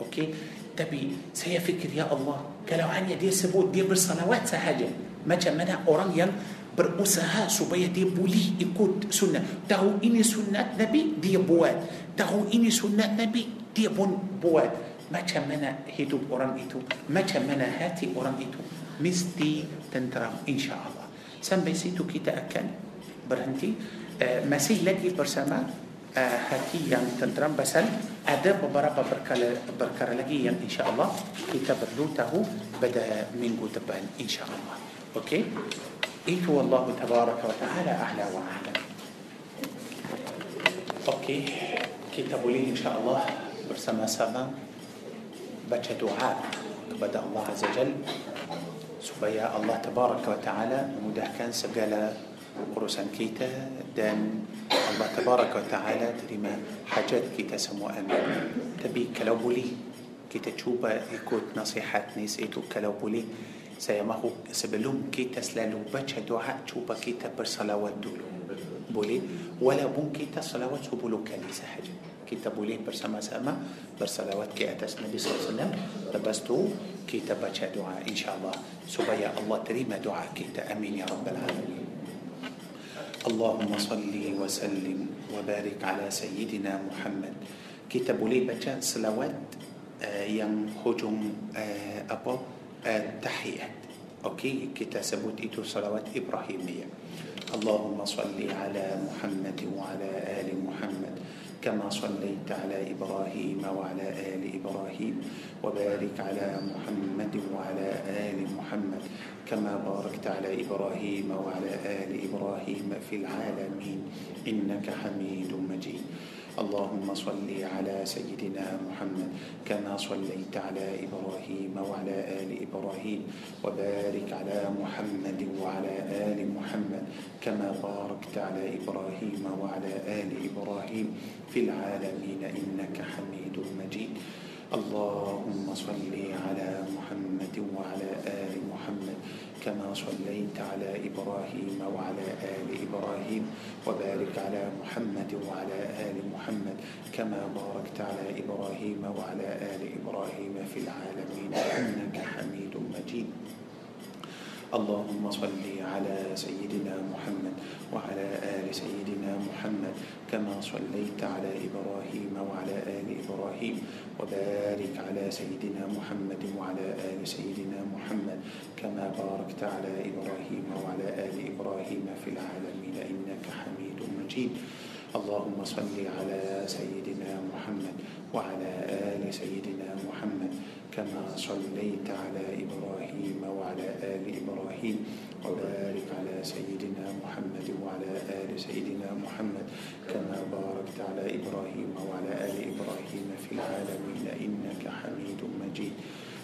Speaker 1: Okey Tapi saya fikir ya Allah Kalau hanya dia sebut dia bersalawat sahaja Macam mana orang yang berusaha supaya dia boleh ikut sunnah Tahu ini sunnat Nabi dia buat Tahu ini sunnat Nabi dia pun buat Macam mana hidup orang itu Macam mana hati orang itu mesti tenteram insya Allah. سن بيسيتو كي تأكن برهنتي. آه، مسيح لدي برسامة آه، هاتي يعني تندرم بسل. أدب برابا بركار لجي يعني إن شاء الله. كتاب بردوته بدأ من قد إن شاء الله. أوكي؟ إيتو الله تبارك وتعالى أعلى وأعلى Okay? Kita balik إن شاء الله. Bersama-sama baca doa pada الله عز وجل. Biar الله تبارك وتعالى. Mudahkan segala urusan kita dan. الله تبارك وتعالى terima hajat kita semua أمين. Tapi kalau boleh kita cuba ikut nasihat ni itu kalau boleh semua sebelum kita selalu baca doa cuba kita berselawat dulu. بولي. ولا بون كيتا صلاوات سبولو كنيسة حاجات kita boleh bersama-sama bersalawat ke atas Nabi SAW lepas tu kita baca doa insyaAllah supaya Allah terima doa kita amin ya rabbal alamin اللهم صل وسلم وبارك على سيدنا محمد kita boleh baca selawat uh, yang hujung uh, apa uh, tahiyat okey kita sebut itu salawat ibrahimiyah اللهم صل على محمد وعلى ال محمد كما صليت على إبراهيم وعلى آل إبراهيم وبارك على محمد وعلى آل محمد كما باركت على إبراهيم وعلى آل إبراهيم في العالمين إنك حميد مجيد. اللهم صل على سيدنا محمد كما صليت على إبراهيم وعلى آل إبراهيم وبارك على محمد وعلى آل محمد كما باركت على إبراهيم وعلى آل إبراهيم في العالمين إنك حميد مجيد. اللهم صل على محمد وعلى آل محمد كما صليت على إبراهيم وعلى آل إبراهيم وبارك على محمد وعلى آل محمد كما باركت على إبراهيم وعلى آل إبراهيم في العالمين إنك حميد مجيد. اللهم صل على سيدنا محمد وعلى آل سيدنا محمد كما صليت على إبراهيم وعلى آل إبراهيم وبارك على سيدنا محمد وعلى آل سيدنا محمد كما باركت على إبراهيم وعلى آل إبراهيم في العالمين إنك حميد مجيد. اللهم صل على سيدنا محمد وعلى آل سيدنا محمد كما صليت على إبراهيم وعلى آل إبراهيم وبارك على سيدنا محمد وعلى آل سيدنا محمد كما باركت على إبراهيم وعلى آل إبراهيم في العالمين إنك حميد مجيد.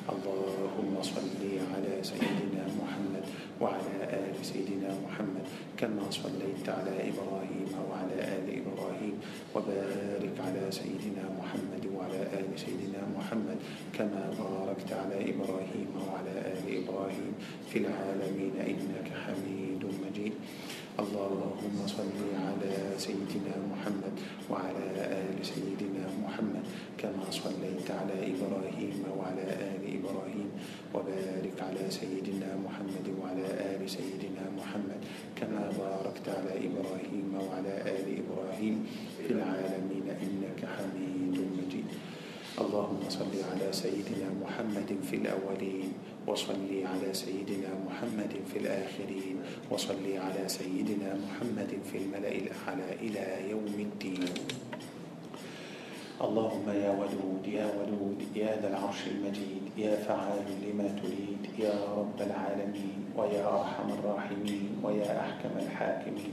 Speaker 1: اللهم صل على سيدنا محمد وعلى آل سيدنا محمد كما صليت على إبراهيم وعلى آل إبراهيم وبارك على سيدنا محمد وعلى آل سيدنا محمد كما باركت على إبراهيم وعلى آل إبراهيم في العالمين إنك حميد مجيد. اللهم صل على سيدنا محمد وعلى آل سيدنا محمد كما صليت على إبراهيم وعلى آل إبراهيم وبارك على سيدنا محمد وعلى آل سيدنا محمد كما باركت على إبراهيم وعلى آل إبراهيم في العالمين إنك حميد مجيد. اللهم صل على سيدنا محمد في الأولين وصل على سيدنا محمد في الآخرين وصل على سيدنا محمد في الملأ الأعلى إلى يوم الدين. اللهم يا ودود يا ودود يا ذا العرش المجيد يا فعال لما تريد يا رب العالمين ويا أرحم الراحمين ويا أحكم الحاكمين.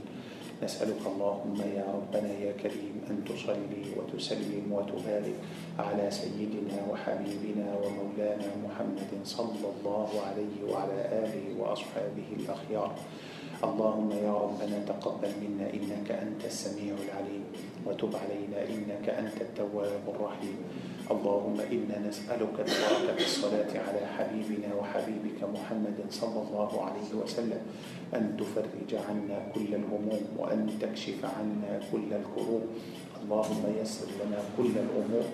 Speaker 1: نسألك اللهم يا ربنا يا كريم أن تصلي وتسلم وتبارك على سيدنا وحبيبنا ومولانا محمد صلى الله عليه وعلى آله وأصحابه الأخيار. اللهم يا ربنا تقبل منا إنك أنت السميع العليم وتب علينا إنك أنت التواب الرحيم. اللهم إنا نسألك البركة الصلاة على حبيبنا وحبيبك محمد صلى الله عليه وسلم. أن تفرج عنا كل الهموم وأن تكشف عنا كل الكروب. اللهم يسر لنا كل الأمور.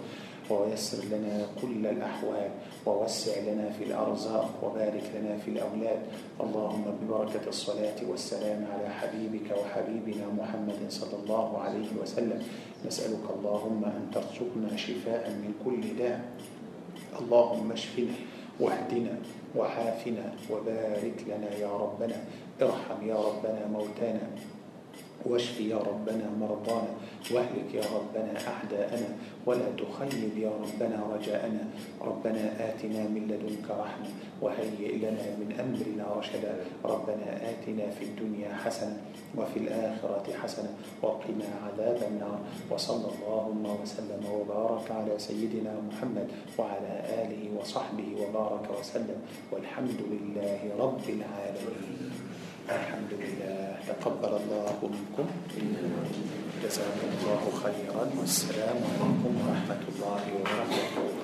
Speaker 1: ويسر لنا كل الأحوال ووسع لنا في الأرزاق وبارك لنا في الأولاد. اللهم ببركة الصلاة والسلام على حبيبك وحبيبنا محمد صلى الله عليه وسلم. نسألك اللهم أن ترزقنا شفاء من كل داء. اللهم اشفنا واهدنا وعافنا وبارك لنا يا ربنا. ارحم يا ربنا موتانا. واشف يا ربنا مرضانا واهلك يا ربنا أعداءنا ولا تخيب يا ربنا رجاءنا. ربنا آتنا من لدنك رحمة وهيئ لنا من أمرنا رشدا. ربنا آتنا في الدنيا حسنة وفي الآخرة حسنة وقنا عذاب النار. وصلى اللهم وسلم وبارك على سيدنا محمد وعلى آله وصحبه وبارك وسلم. والحمد لله رب العالمين. الحمد لله تقبل الله منكم. جزاكم الله خيرا. والسلام عليكم ورحمة الله وبركاته.